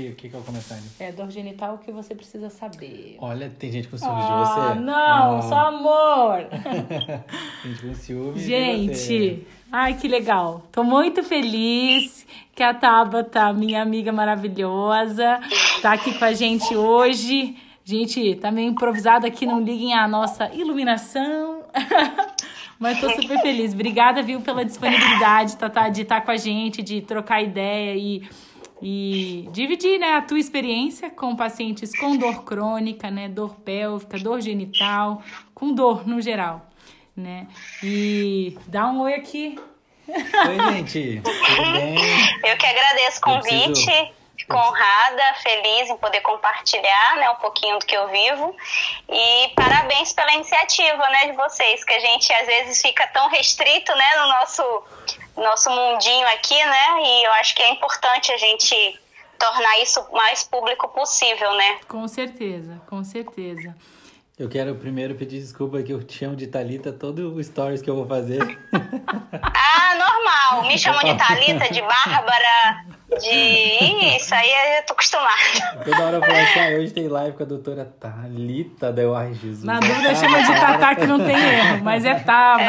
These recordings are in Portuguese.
que, que, que vou começar? Né? É, dor genital, o que você precisa saber. Olha, tem gente com ciúmes Ah, de você. não, Ah. só amor. Tem gente com ciúmes de Gente, você. ai que legal. Tô muito feliz que a Tabata, minha amiga maravilhosa, tá aqui com a gente hoje. Gente, tá meio improvisado aqui, não liguem a nossa iluminação. Mas tô super feliz. Obrigada, viu, pela disponibilidade, Tatá, de estar com a gente, de trocar ideia e, e dividir né, a tua experiência com pacientes com dor crônica, né? Dor pélvica, dor genital, com dor no geral. Né? E dá um oi aqui. Oi, gente. Tudo bem? Eu que agradeço o convite. Honrada, feliz em poder compartilhar né, um pouquinho do que eu vivo. E parabéns pela iniciativa né, de vocês, que a gente às vezes fica tão restrito né, no nosso, nosso mundinho aqui, né? E eu acho que é importante a gente tornar isso mais público possível, né? Com certeza, com certeza. Eu quero primeiro pedir desculpa que eu te chamo de Thalita todo o stories que eu vou fazer. Ah, normal. Me chamam de Thalita, de Bárbara, de. Isso aí eu tô acostumada. Toda hora eu falo assim, ah, hoje tem live com a doutora Thalita. Eu, ai, Jesus. Na dúvida, chama de Tatá que não tem erro, mas é Tabata.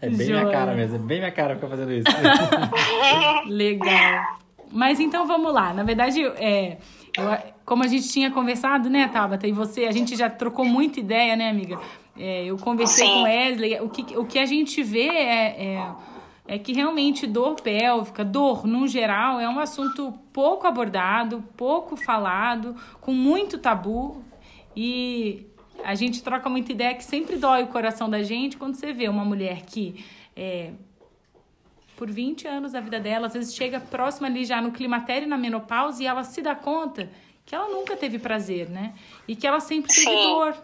É bem minha Joia. cara mesmo, é bem minha cara ficar fazendo isso. Legal. Mas então vamos lá. Na verdade, é, eu- como a gente tinha conversado, né, Tabata, e você, a gente já trocou muita ideia, né, amiga? É, eu conversei Sim. com Wesley. O que, o que a gente vê é, é, é que realmente dor pélvica, dor no geral, é um assunto pouco abordado, pouco falado, com muito tabu. E a gente troca muita ideia que sempre dói o coração da gente quando você vê uma mulher que é, por 20 anos da vida dela, às vezes chega próxima ali já no climatério e na menopausa e ela se dá conta que ela nunca teve prazer, né? E que ela sempre teve Sim. dor.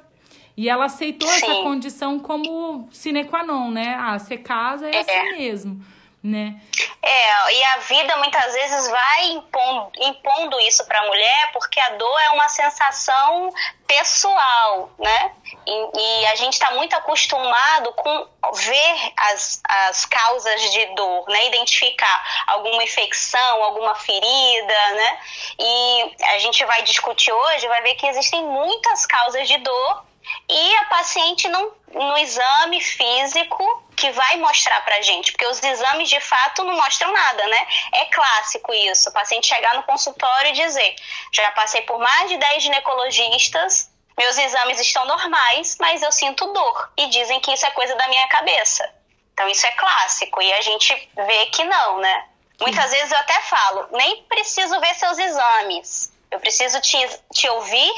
E ela aceitou essa Sim. condição como sine qua non, né? Ah, você casa é, É. assim mesmo, né? É, e a vida muitas vezes vai impondo, impondo isso para a mulher, porque a dor é uma sensação pessoal, né? E, e a gente está muito acostumado com ver as, as causas de dor, né? Identificar alguma infecção, alguma ferida, né? E a gente vai discutir hoje, vai ver que existem muitas causas de dor e a paciente não, no exame físico que vai mostrar pra gente, porque os exames de fato não mostram nada, né? É clássico isso, o paciente chegar no consultório e dizer: já passei por mais de 10 ginecologistas, meus exames estão normais, mas eu sinto dor. E dizem que isso é coisa da minha cabeça. Então isso é clássico, e a gente vê que não, né? Muitas vezes eu até falo, nem preciso ver seus exames. Eu preciso te, te ouvir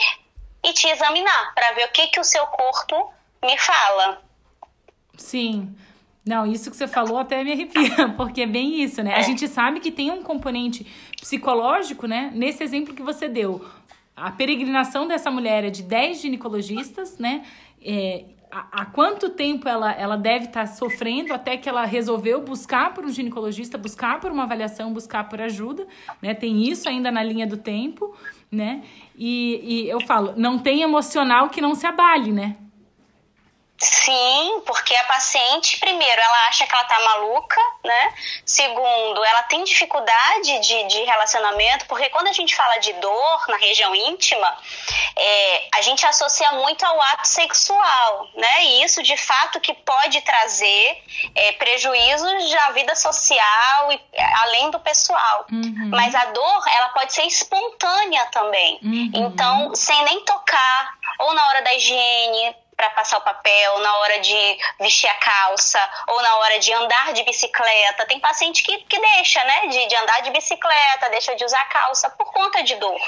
e te examinar para ver o que, que o seu corpo me fala. Sim. Não, isso que você falou até me arrepia, porque é bem isso, né? A gente sabe que tem um componente psicológico, né? Nesse exemplo que você deu. A peregrinação dessa mulher é de 10 ginecologistas, né? É, há, quanto tempo ela, ela deve estar sofrendo até que ela resolveu buscar por um ginecologista, buscar por uma avaliação, buscar por ajuda, né? Tem isso ainda na linha do tempo, né? E, e eu falo, não tem emocional que não se abale, né? Sim, porque a paciente, primeiro, ela acha que ela tá maluca, né? Segundo, ela tem dificuldade de, de relacionamento, porque quando a gente fala de dor na região íntima, é, a gente associa muito ao ato sexual, né? E isso, de fato, que pode trazer é, prejuízos à vida social e além do pessoal. Uhum. Mas a dor, ela pode ser espontânea também. Uhum. Então, sem nem tocar, ou na hora da higiene, para passar o papel, na hora de vestir a calça, ou na hora de andar de bicicleta. Tem paciente que, que deixa, né, de, de andar de bicicleta, deixa de usar calça por conta de dor.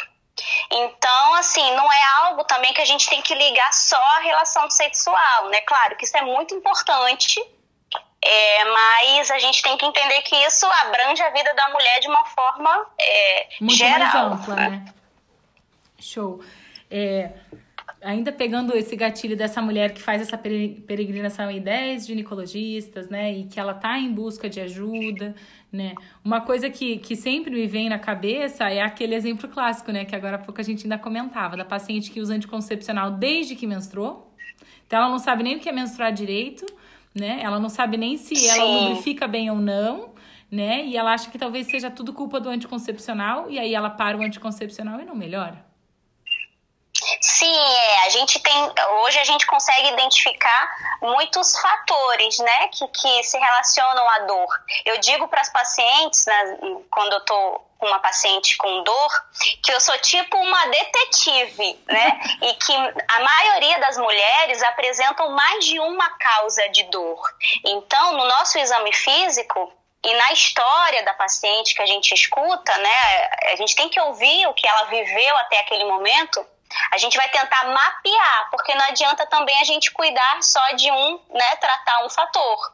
Então, assim, não é algo também que a gente tem que ligar só à relação sexual, né? Claro que isso é muito importante, é, mas a gente tem que entender que isso abrange a vida da mulher de uma forma é, muito geral. mais ampla, né? Show. É, ainda pegando esse gatilho dessa mulher que faz essa pere- peregrinação em 10 ginecologistas, né? E que ela tá em busca de ajuda, né? Uma coisa que, que sempre me vem na cabeça é aquele exemplo clássico, né? Que agora há pouco a gente ainda comentava, da paciente que usa anticoncepcional desde que menstruou. Então ela não sabe nem o que é menstruar direito, né? Ela não sabe nem se ela Sim. lubrifica bem ou não, né? E ela acha que talvez seja tudo culpa do anticoncepcional, e aí ela para o anticoncepcional e não melhora. Sim, é. A gente tem. Hoje a gente consegue identificar muitos fatores, né, que, que se relacionam à dor. Eu digo para as pacientes, né, quando eu tô com uma paciente com dor, que eu sou tipo uma detetive, né? E que a maioria das mulheres apresentam mais de uma causa de dor. Então, no nosso exame físico, e na história da paciente que a gente escuta, né, a gente tem que ouvir o que ela viveu até aquele momento. A gente vai tentar mapear, porque não adianta também a gente cuidar só de um, né, tratar um fator.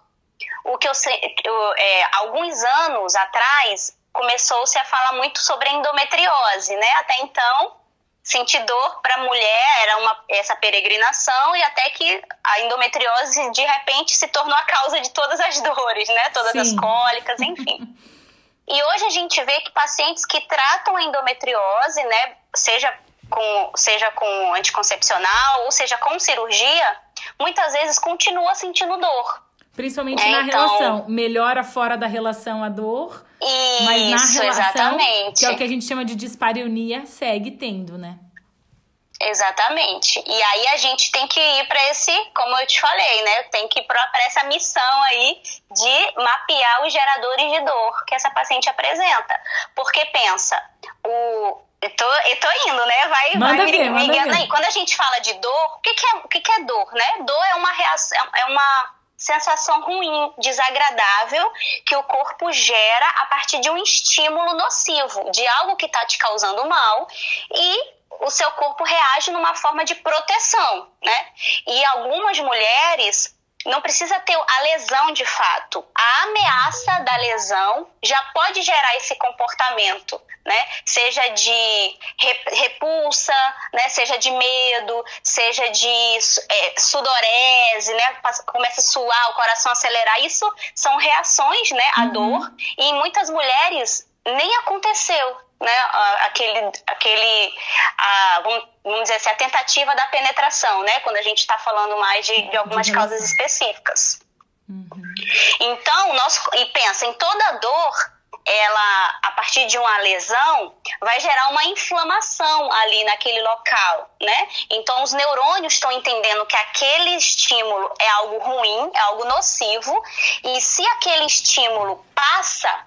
O que eu sei, eu, é, alguns anos atrás começou-se a falar muito sobre a endometriose, né? Até então sentir dor para a mulher era uma, essa peregrinação e até que a endometriose de repente se tornou a causa de todas as dores, né? Todas Sim. as cólicas, enfim. e hoje a gente vê que pacientes que tratam a endometriose, né, seja com, seja com anticoncepcional ou seja com cirurgia, muitas vezes continua sentindo dor. Principalmente é, na então... relação. Melhora fora da relação a dor isso, mas na relação, exatamente. que é o que a gente chama de dispareunia, segue tendo, né? Exatamente. E aí a gente tem que ir para esse, como eu te falei, né? Tem que ir para essa missão aí de mapear os geradores de dor que essa paciente apresenta. Porque pensa, o, eu tô, eu tô indo, né? Vai, manda vai ver, me, me aí. Quando a gente fala de dor, o que, que, é, o que, que é dor, né? Dor é uma reação, é uma sensação ruim, desagradável que o corpo gera a partir de um estímulo nocivo, de algo que está te causando mal e o seu corpo reage numa forma de proteção, né? E algumas mulheres não precisa ter a lesão de fato. A ameaça da lesão já pode gerar esse comportamento, né? Seja de repulsa, né? Seja de medo, seja de é, sudorese, né? Começa a suar, o coração acelerar. Isso são reações, né? À uhum. dor. E em muitas mulheres nem aconteceu, né? Aquele, aquele a, vamos dizer assim, a tentativa da penetração, né? Quando a gente está falando mais de, de algumas causas específicas. Uhum. Então, nós, e pensa, em toda dor ela, a partir de uma lesão, vai gerar uma inflamação ali naquele local, né? Então, os neurônios estão entendendo que aquele estímulo é algo ruim, é algo nocivo, e se aquele estímulo passa,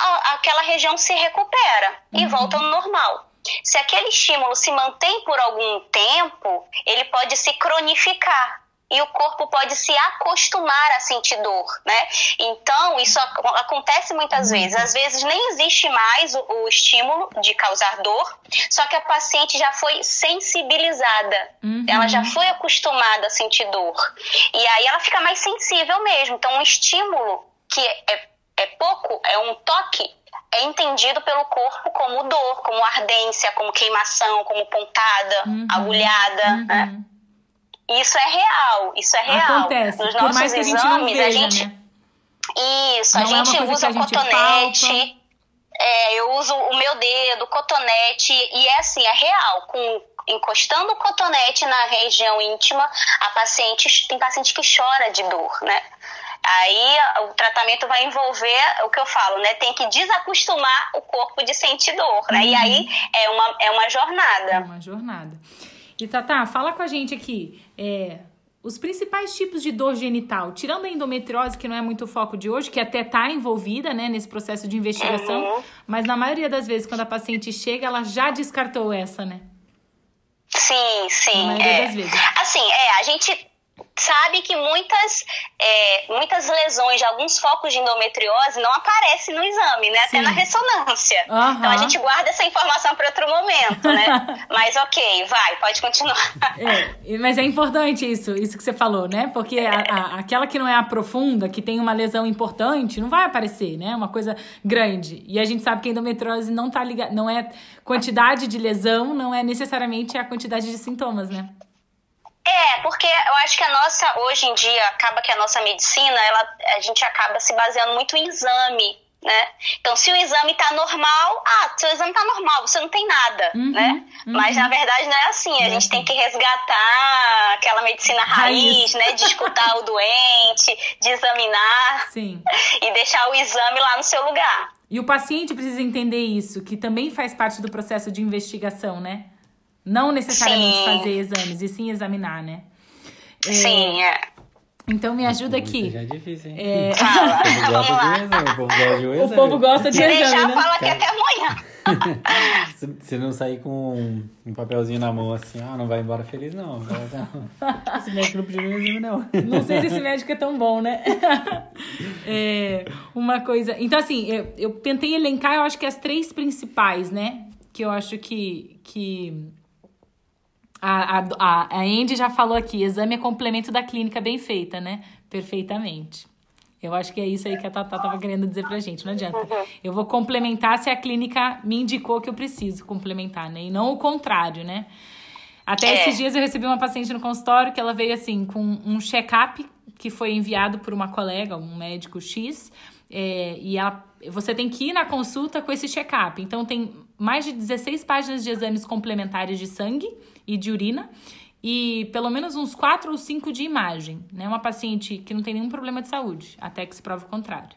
a, aquela região se recupera e uhum. volta ao normal. Se aquele estímulo se mantém por algum tempo, ele pode se cronificar, e o corpo pode se acostumar a sentir dor, né? Então, isso acontece muitas vezes. Às vezes nem existe mais o, o estímulo de causar dor, só que a paciente já foi sensibilizada, uhum. ela já foi acostumada a sentir dor. E aí ela fica mais sensível mesmo. Então, um estímulo que é, é pouco, é um toque, é entendido pelo corpo como dor, como ardência, como queimação, como pontada, uhum. agulhada, uhum. né? Isso é real, isso é real. Acontece. Nos nossos Por mais que a gente não veja, a gente... Né? Isso, não a gente é usa gente cotonete. É, eu uso o meu dedo, cotonete, e é assim, é real. Com, encostando o cotonete na região íntima, a paciente tem paciente que chora de dor, né? Aí o tratamento vai envolver o que eu falo, né? Tem que desacostumar o corpo de sentir dor, né? Uhum. E aí é uma, é uma jornada. É uma jornada. E Tata, fala com a gente aqui. É, os principais tipos de dor genital, tirando a endometriose, que não é muito o foco de hoje, que até está envolvida né, nesse processo de investigação, uhum. mas na maioria das vezes, quando a paciente chega, ela já descartou essa, né? Sim, sim. Na maioria é. das vezes. Assim, é, a gente sabe que muitas, é, muitas lesões de alguns focos de endometriose não aparecem no exame, né? Sim. Até na ressonância. Uhum. Então a gente guarda essa informação para outro momento, né? mas ok, vai, pode continuar. É, mas é importante isso, isso que você falou, né? Porque a, a, aquela que não é a profunda, que tem uma lesão importante, não vai aparecer, né? Uma coisa grande. E a gente sabe que a endometriose não tá ligada, não é quantidade de lesão, não é necessariamente a quantidade de sintomas, né? É, porque eu acho que a nossa, hoje em dia, acaba que a nossa medicina, ela, a gente acaba se baseando muito em exame, né? Então, se o exame tá normal, ah, seu exame tá normal, você não tem nada, Uhum, né? uhum. Mas na verdade não é assim. A é gente assim. tem que resgatar aquela medicina Raiz. raiz, né? De escutar o doente, de examinar Sim. e deixar o exame lá no seu lugar. E o paciente precisa entender isso, que também faz parte do processo de investigação, né? Não necessariamente Sim. fazer exames, e sim examinar, né? É, Sim, é. Então me ajuda aqui. já é difícil, hein? É, Fala, O povo gosta de um exame, o povo gosta de um o exame. povo gosta de Se deixar, né? fala aqui até amanhã. Se, se não sair com um, papelzinho na mão assim, ah, não vai embora feliz, não. "Ah, Esse médico não pediu exame, não. Não sei se esse médico é tão bom, né? É, uma coisa. Então, assim, eu, eu tentei elencar, eu acho que as três principais, né? Que eu acho que. que a, a, a, Andy já falou aqui: exame é complemento da clínica bem feita, né? Perfeitamente. Eu acho que é isso aí que a Tatá tava querendo dizer pra gente, não adianta. Eu vou complementar se a clínica me indicou que eu preciso complementar, né? E não o contrário, né? Até É. esses dias eu recebi uma paciente no consultório que ela veio assim com um check-up que foi enviado por uma colega, um médico X, é, e ela, você tem que ir na consulta com esse check-up. Então tem mais de 16 páginas de exames complementares de sangue e de urina e pelo menos uns 4 ou 5 de imagem, né? Uma paciente que não tem nenhum problema de saúde, até que se prove o contrário.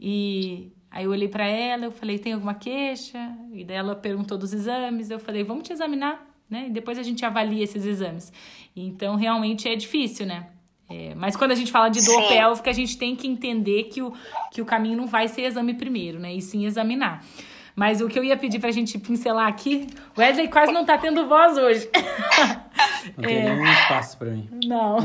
E aí eu olhei pra ela, eu falei, tem alguma queixa? E daí ela perguntou dos exames, eu falei, vamos te examinar, né? E depois a gente avalia esses exames. Então, realmente é difícil, né? É, mas quando a gente fala de dor Sim. pélvica, a gente tem que entender que o, que o caminho não vai ser exame primeiro, né? E sim examinar. Mas o que eu ia pedir pra gente pincelar aqui, Wesley quase não tá tendo voz hoje. Não tem nenhum espaço pra mim. Não.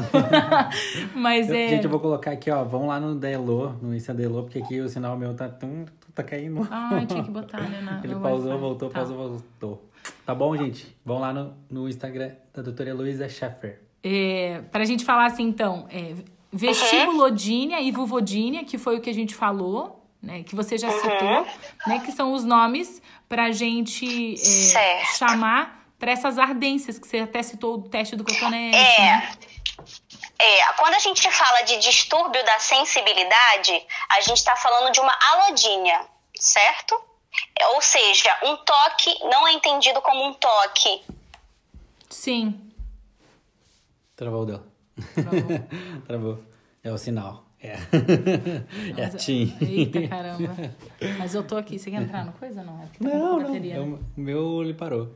Mas Eu- é. Gente, eu vou colocar aqui, ó. Vão lá no Delo, no Insta Delo, porque aqui o sinal meu tá, tum, tá caindo. Ai, tinha que botar, né? Na, Ele pausou, voltou, Tá. pausou, voltou. Tá bom, gente? Vão lá no, no Instagram da doutora Heloísa Scheffer. É, pra gente falar assim, então, é, vestibulodínia e vulvodínia, que foi o que a gente falou, né? Que você já citou, né? Que são os nomes pra gente é, chamar pra essas ardências, que você até citou o teste do cotonete, É. né? É, quando a gente fala de distúrbio da sensibilidade, a gente está falando de uma alodínia, certo? É, Ou seja, um toque não é entendido como um toque. Sim. Travou o dela. Travou. Travou. É o sinal. É. é a TIM. Eita, caramba. Mas eu tô aqui. Você quer entrar no coisa? Não, é tá Não, não. bateria, É né? o o meu, ele parou.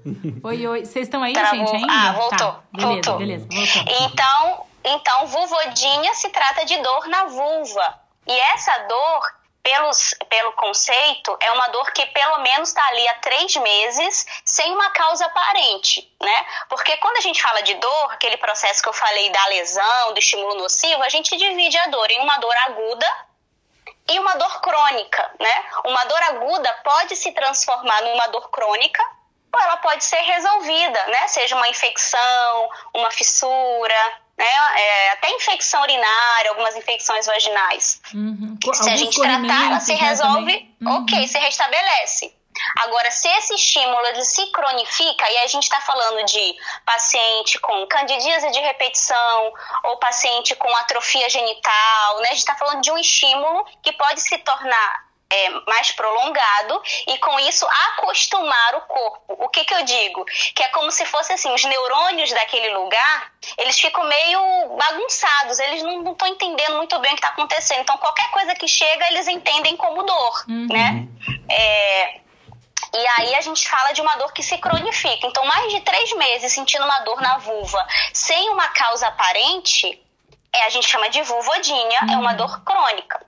Oi, oi. Vocês estão aí, Travou. gente, ainda? Ah, voltou. Tá. Beleza, Voltou. beleza. Voltou. Então, então, vulvodinha se trata de dor na vulva. E essa dor, pelos, pelo conceito, é uma dor que pelo menos está ali há três meses sem uma causa aparente, né? Porque quando a gente fala de dor, aquele processo que eu falei da lesão, do estímulo nocivo, a gente divide a dor em uma dor aguda e uma dor crônica, né? Uma dor aguda pode se transformar numa dor crônica ou ela pode ser resolvida, né? Seja uma infecção, uma fissura, né? É, até infecção urinária, algumas infecções vaginais. Uhum. Se a gente tratar, ela se resolve. Uhum. ok, se restabelece. Agora, se esse estímulo ele se cronifica, e a gente está falando de paciente com candidíase de repetição ou paciente com atrofia genital, né? A gente está falando de um estímulo que pode se tornar é, mais prolongado e com isso acostumar o corpo. O que que eu digo? Que é como se fosse assim, os neurônios daquele lugar, eles ficam meio bagunçados, eles não estão entendendo muito bem o que está acontecendo. Então qualquer coisa que chega, eles entendem como dor, Uhum. né? É, e aí a gente fala de uma dor que se cronifica. Então, mais de três meses sentindo uma dor na vulva sem uma causa aparente, é, a gente chama de vulvodinha, é uma dor crônica.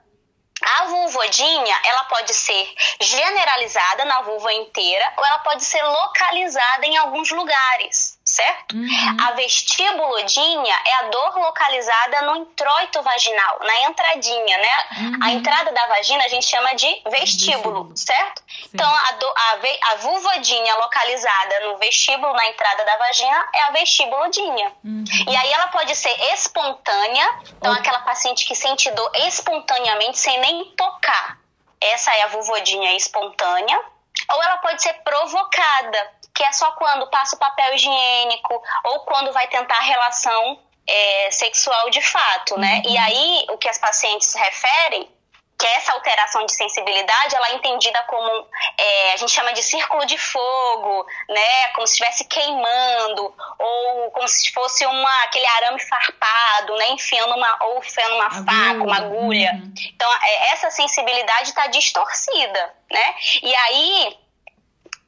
A vulvodinha, ela pode ser generalizada na vulva inteira ou ela pode ser localizada em alguns lugares, certo? Uhum. A vestibulodinha é a dor localizada no introito vaginal, na entradinha, né? A entrada da vagina a gente chama de vestíbulo, Vestíbulo. certo? Então, a, do, a, a vulvodinha localizada no vestíbulo, na entrada da vagina, é a vestibulodinha. Uhum. E aí ela pode ser espontânea, então aquela paciente que sente dor espontaneamente sem nem tocar. Essa é a vulvodinha espontânea. Ou ela pode ser provocada, que é só quando passa o papel higiênico ou quando vai tentar relação é, sexual de fato, né? E aí o que as pacientes referem que essa alteração de sensibilidade ela é entendida como é, a gente chama de círculo de fogo, né? Como se estivesse queimando ou como se fosse uma aquele arame farpado, né? Enfiando uma ou enfiando uma agulha. faca, uma agulha. Uhum. Então é, essa sensibilidade está distorcida, né? E aí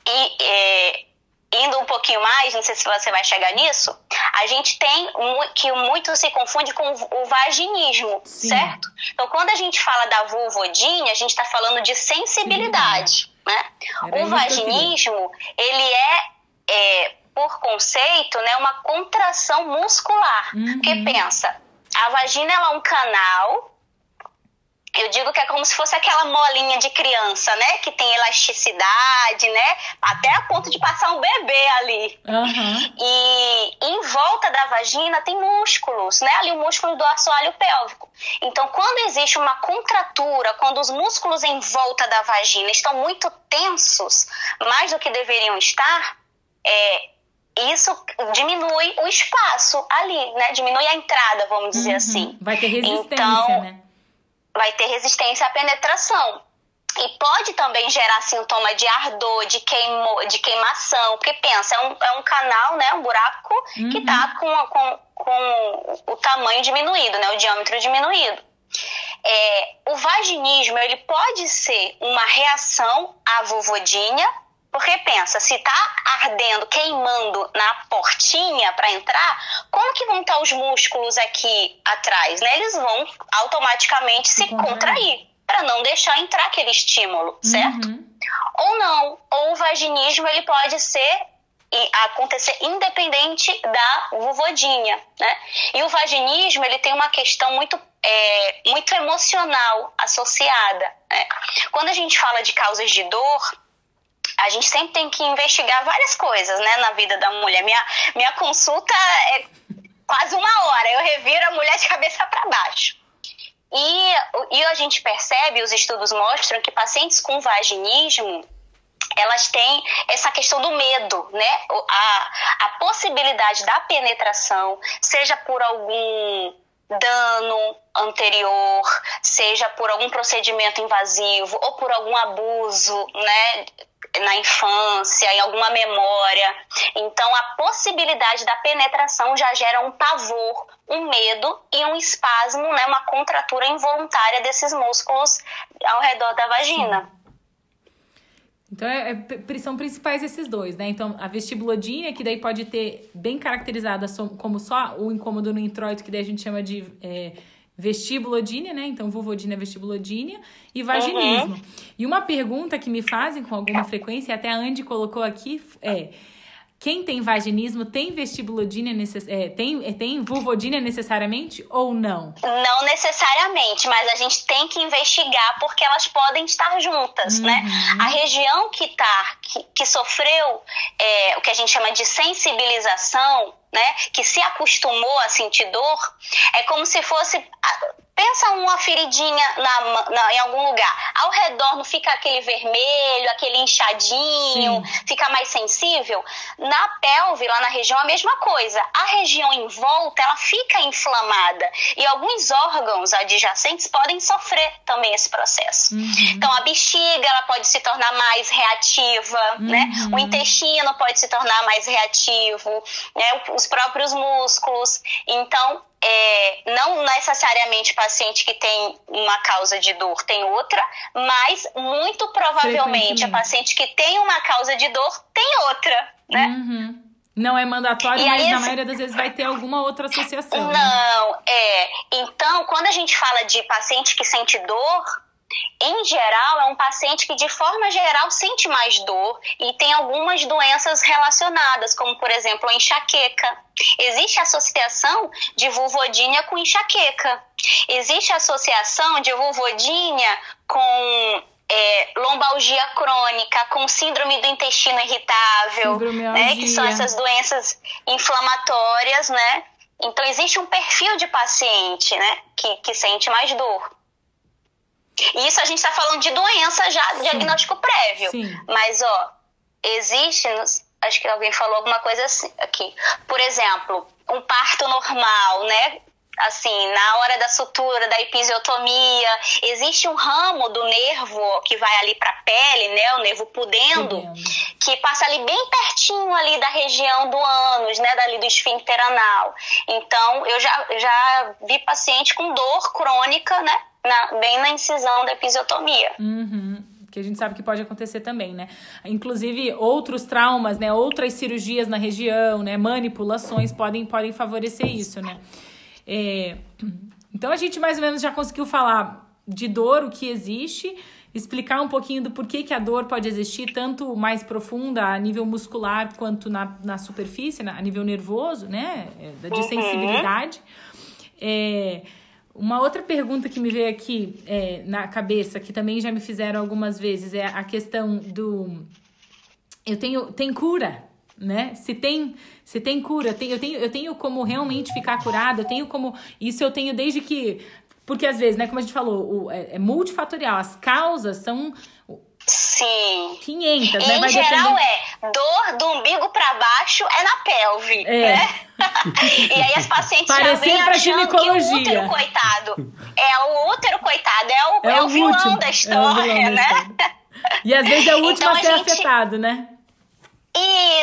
e, é, indo um pouquinho mais, não sei se você vai chegar nisso, a gente tem que muito se confunde com o vaginismo, Sim. certo? Então, quando a gente fala da vulvodinha, a gente está falando de sensibilidade, Sim. né? o vaginismo, ele é, é, por conceito, né, uma contração muscular. Uhum. Porque pensa, a vagina é um canal eu digo que é como se fosse aquela molinha de criança, né? Que tem elasticidade, né? Até a ponto de passar um bebê ali. Uhum. E em volta da vagina tem músculos, né? Ali o músculo do assoalho pélvico. Então, quando existe uma contratura, quando os músculos em volta da vagina estão muito tensos, mais do que deveriam estar, é, isso diminui o espaço ali, né? Diminui a entrada, vamos dizer uhum. assim. Vai ter resistência, então, né? Vai ter resistência à penetração. E pode também gerar sintoma de ardor, de, queimo, de queimação, porque pensa, é um, é um canal, né, um buraco uhum. que está com, com, com o tamanho diminuído, né, o diâmetro diminuído. É, o vaginismo ele pode ser uma reação à vulvodinha, porque pensa, se tá ardendo, queimando na portinha para entrar, como que vão estar tá os músculos aqui atrás, né? Eles vão automaticamente se, se contrair para não deixar entrar aquele estímulo, certo? Uhum. Ou não, ou o vaginismo ele pode ser e acontecer independente da vulvodinha, né? E o vaginismo ele tem uma questão muito é, muito emocional associada. Né? Quando a gente fala de causas de dor, a gente sempre tem que investigar várias coisas, né, na vida da mulher. Minha, minha consulta é quase uma hora, eu reviro a mulher de cabeça para baixo. E, e a gente percebe, os estudos mostram que pacientes com vaginismo, elas têm essa questão do medo, né? A, a possibilidade da penetração, seja por algum dano anterior, seja por algum procedimento invasivo ou por algum abuso, né, na infância, em alguma memória. Então, a possibilidade da penetração já gera um pavor, um medo e um espasmo, né, uma contratura involuntária desses músculos ao redor da vagina. Então, é, é, são principais esses dois, né? Então, a vestibulodínia, que daí pode ter bem caracterizada como só o incômodo no introito, que daí a gente chama de é, vestibulodínia, né? Então, vulvodínia, vestibulodínia e vaginismo. Uhum. E uma pergunta que me fazem com alguma frequência, até a Andy colocou aqui, é quem tem vaginismo tem vestibulodínia, necess... É, tem, é, tem vulvodínia necessariamente ou não? Não necessariamente, mas a gente tem que investigar porque elas podem estar juntas, né? uhum. né? A região que tá, que, que sofreu é, o que a gente chama de sensibilização, né? Que se acostumou a sentir dor, é como se fosse Pensa uma feridinha na, na, em algum lugar. Ao redor não fica aquele vermelho, aquele inchadinho, Sim. fica mais sensível. Na pelve, lá na região, a mesma coisa. A região em volta, ela fica inflamada. E alguns órgãos adjacentes podem sofrer também esse processo. Uhum. Então, a bexiga, ela pode se tornar mais reativa, uhum. né? O intestino pode se tornar mais reativo, né? Os próprios músculos. Então, é, não necessariamente paciente que tem uma causa de dor tem outra, mas muito provavelmente a paciente que tem uma causa de dor tem outra, né? Uhum. Não é mandatório, e mas aí, na maioria das vezes vai ter alguma outra associação. Né? Não, né? é. Então, quando a gente fala de paciente que sente dor, em geral, é um paciente que, de forma geral, sente mais dor e tem algumas doenças relacionadas, como, por exemplo, a enxaqueca. Existe associação de vulvodínia com enxaqueca. Existe associação de vulvodínia com é, lombalgia crônica, com síndrome do intestino irritável, né, que são essas doenças inflamatórias, né? Então, existe um perfil de paciente, né, que, que sente mais dor. E isso a gente está falando de doença já, Sim. diagnóstico prévio. Sim. Mas, ó, existe, acho que alguém falou alguma coisa assim aqui. Por exemplo, um parto normal, né? assim, na hora da sutura, da episiotomia, existe um ramo do nervo que vai ali para a pele, né, o nervo pudendo, pudendo, que passa ali bem pertinho ali da região do ânus, né, dali do esfíncter anal. Então, eu já, já vi paciente com dor crônica, né, na, bem na incisão da episiotomia. Uhum que a gente sabe que pode acontecer também, né? Inclusive, outros traumas, né? Outras cirurgias na região, né? Manipulações podem, podem favorecer isso, né? É, então a gente mais ou menos já conseguiu falar de dor, o que existe, explicar um pouquinho do porquê que a dor pode existir, tanto mais profunda, a nível muscular, quanto na, na superfície, a nível nervoso, né? É, de uhum. sensibilidade. É, uma outra pergunta que me veio aqui é, na cabeça, que também já me fizeram algumas vezes, é a questão do. Eu tenho. Tem cura né? Se tem, se tem cura, tenho, eu tenho, eu tenho como realmente ficar curada, eu tenho como. Isso eu tenho desde que. Porque às vezes, né, como a gente falou, o, é, é multifatorial, as causas são. Sim. 500, em né? Vai geral depender... é dor do umbigo para baixo é na pelve, é. né? e aí as pacientes Parecer já vêm achando que o útero, coitado, é o útero, coitado, é o, é, é o, vilão último, da história, é vilão né? Da história. E às vezes é o último então, a ser a gente... afetado, né?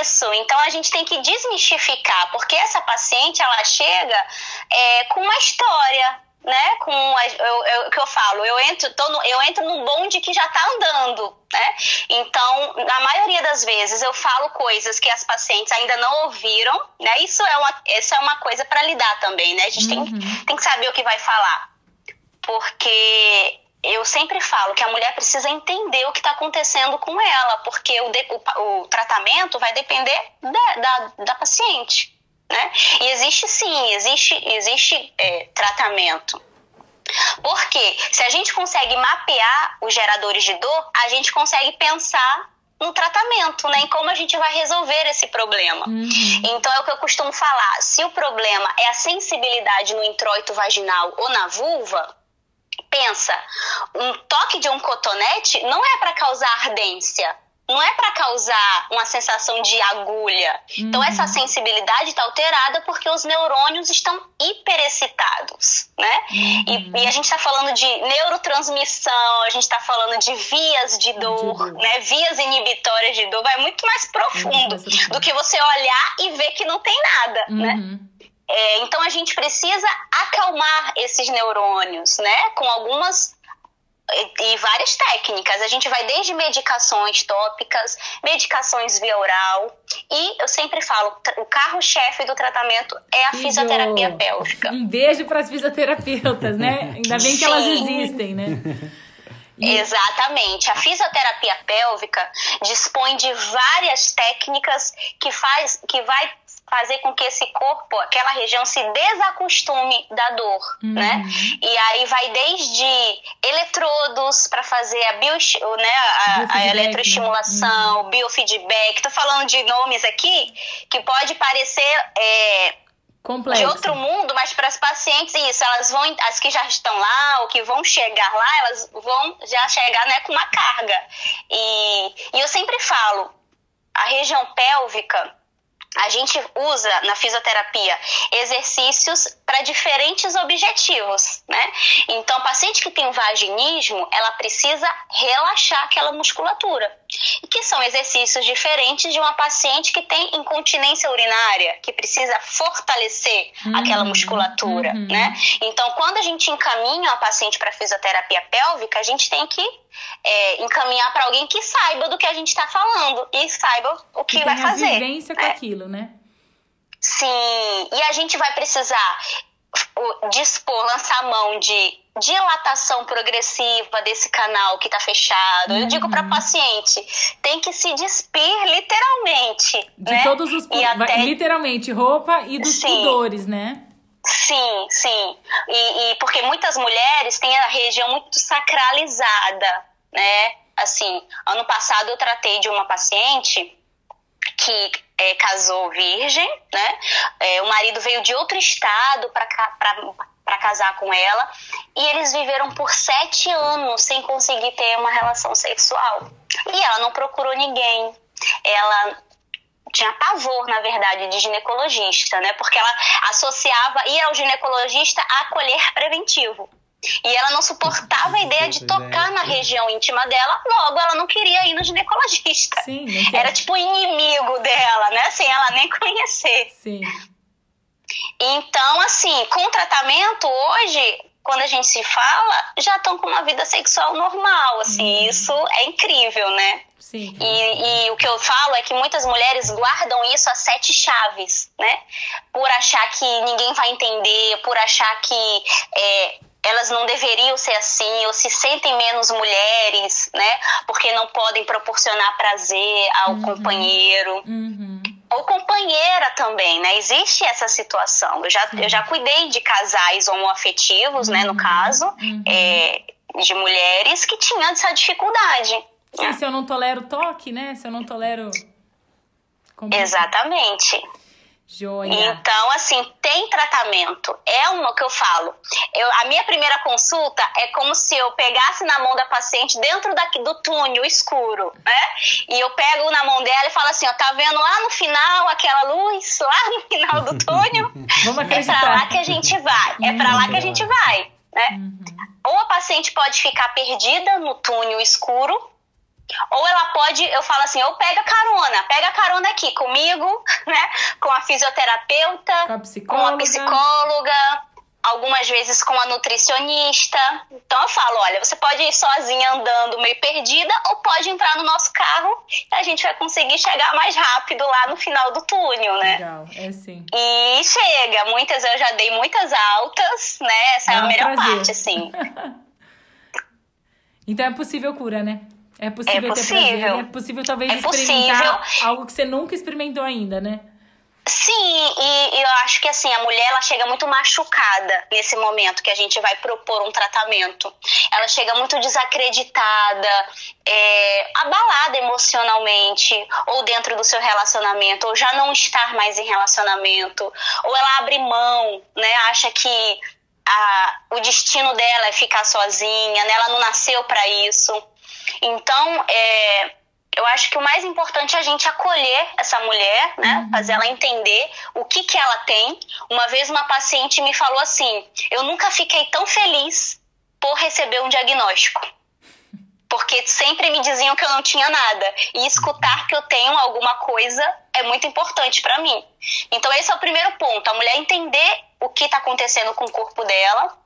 Isso, então a gente tem que desmistificar, porque essa paciente ela chega é, com uma história, né? Com o que eu falo, eu entro, no, eu entro num bonde que já está andando, né? Então, na maioria das vezes eu falo coisas que as pacientes ainda não ouviram, né? Isso é uma, isso é uma coisa para lidar também, né? A gente uhum. tem, tem que saber o que vai falar. Porque eu sempre falo que a mulher precisa entender o que está acontecendo com ela, porque o, de, o, o tratamento vai depender da, da, da, paciente. Né? E existe sim, existe, existe é, tratamento. Porque se a gente consegue mapear os geradores de dor, a gente consegue pensar no tratamento, né? Em como a gente vai resolver esse problema. Uhum. Então é o que eu costumo falar. Se o problema é a sensibilidade no introito vaginal ou na vulva, pensa, um toque de um cotonete não é para causar ardência, não é para causar uma sensação de agulha. Então, uhum. Então, essa sensibilidade está alterada porque os neurônios estão hiperexcitados, né? Uhum. E, e, a gente está falando de neurotransmissão, a gente está falando de vias de dor, de dor, né? Vias inibitórias de dor, vai muito mais profundo, muito mais profundo. do que você olhar e ver que não tem nada, né? uhum. né? É, então a gente precisa acalmar esses neurônios, né? Com algumas e, várias técnicas. A gente vai desde medicações tópicas, medicações via oral. E eu sempre falo, o carro-chefe do tratamento é a Fisio. fisioterapia pélvica. Um beijo para as fisioterapeutas, né? Ainda bem que Sim. elas existem, né? E... Exatamente. A fisioterapia pélvica dispõe de várias técnicas que faz que vai fazer com que esse corpo, aquela região se desacostume da dor, uhum. né? E aí vai desde eletrodos para fazer a, bio, né, a, a eletroestimulação, né? uhum. biofeedback. Tô falando de nomes aqui que pode parecer é, Complexo. de outro mundo, mas para as pacientes isso, elas vão, as que já estão lá ou que vão chegar lá, elas vão já chegar né, com uma carga. E, e eu sempre falo, a região pélvica a gente usa na fisioterapia exercícios para diferentes objetivos, né? Então, paciente que tem vaginismo, ela precisa relaxar aquela musculatura. E que são exercícios diferentes de uma paciente que tem incontinência urinária, que precisa fortalecer uhum, aquela musculatura, uhum. né? Então, quando a gente encaminha a paciente para fisioterapia pélvica, a gente tem que é, encaminhar para alguém que saiba do que a gente está falando e saiba o que, vai fazer. A vivência com é. aquilo, né? Sim, e a gente vai precisar dispor, lançar mão de dilatação progressiva desse canal que está fechado. Uhum. Eu digo para uhum. paciente, tem que se despir literalmente. De né? todos os e até... literalmente, roupa e dos Sim. pudores, né? Sim, sim. E, e, porque muitas mulheres têm a região muito sacralizada, né? Assim, ano passado eu tratei de uma paciente que é, casou virgem, né? É, o marido veio de outro estado para casar com ela e eles viveram por sete anos sem conseguir ter uma relação sexual. E ela não procurou ninguém. Ela tinha pavor, na verdade, de ginecologista, né? Porque ela associava ir ao ginecologista a colher preventivo. E ela não suportava a ideia de tocar na região íntima dela, logo ela não queria ir no ginecologista. Sim, Era tipo inimigo dela, né? Sem ela nem conhecer. Sim. Então, assim, com tratamento hoje, quando a gente se fala, já estão com uma vida sexual normal, assim, uhum. isso é incrível, né? Sim. E, e, o que eu falo é que muitas mulheres guardam isso a sete chaves, né? Por achar que ninguém vai entender, por achar que é, elas não deveriam ser assim, ou se sentem menos mulheres, né? Porque não podem proporcionar prazer ao uhum. companheiro. Uhum. Ou companheira também, né? Existe essa situação. Eu já, eu já cuidei de casais homoafetivos, uhum. né? No uhum. caso, uhum. é, de mulheres que tinham essa dificuldade. Sim, se eu não tolero toque, né? Se eu não tolero. Exatamente. Joia. Então, assim, tem tratamento. É o que eu falo. Eu, a minha primeira consulta é como se eu pegasse na mão da paciente dentro da, do túnel escuro, né? E eu pego na mão dela e falo assim, ó, tá vendo lá no final aquela luz, lá no final do túnel? Vamos acreditar. É pra lá que a gente vai. É pra lá que a gente vai, né? Uhum. Ou a paciente pode ficar perdida no túnel escuro, ou ela pode, eu falo assim, ou pega carona, pega carona aqui comigo, né? Com a fisioterapeuta, com a psicóloga, com a psicóloga algumas vezes com a nutricionista. Então eu falo, olha, você pode ir sozinha andando meio perdida ou pode entrar no nosso carro e a gente vai conseguir chegar mais rápido lá no final do túnel, né? Legal, é sim. E chega, muitas eu já dei muitas altas, né? Essa é, é a melhor prazer. parte, assim. então é possível cura, né? É possível, é possível. ter prazer, é possível talvez é experimentar possível. algo que você nunca experimentou ainda, né? Sim, e, eu acho que assim, a mulher ela chega muito machucada nesse momento que a gente vai propor um tratamento. Ela chega muito desacreditada, é, abalada emocionalmente, ou dentro do seu relacionamento, ou já não estar mais em relacionamento, ou ela abre mão, né? Acha que a, o destino dela é ficar sozinha, né? Ela não nasceu para isso. Então, é, eu acho que o mais importante é a gente acolher essa mulher, né? Uhum. Fazer ela entender o que, que ela tem. Uma vez uma paciente me falou assim: eu nunca fiquei tão feliz por receber um diagnóstico. Porque sempre me diziam que eu não tinha nada. E escutar que eu tenho alguma coisa é muito importante para mim. Então, esse é o primeiro ponto: a mulher entender o que está acontecendo com o corpo dela,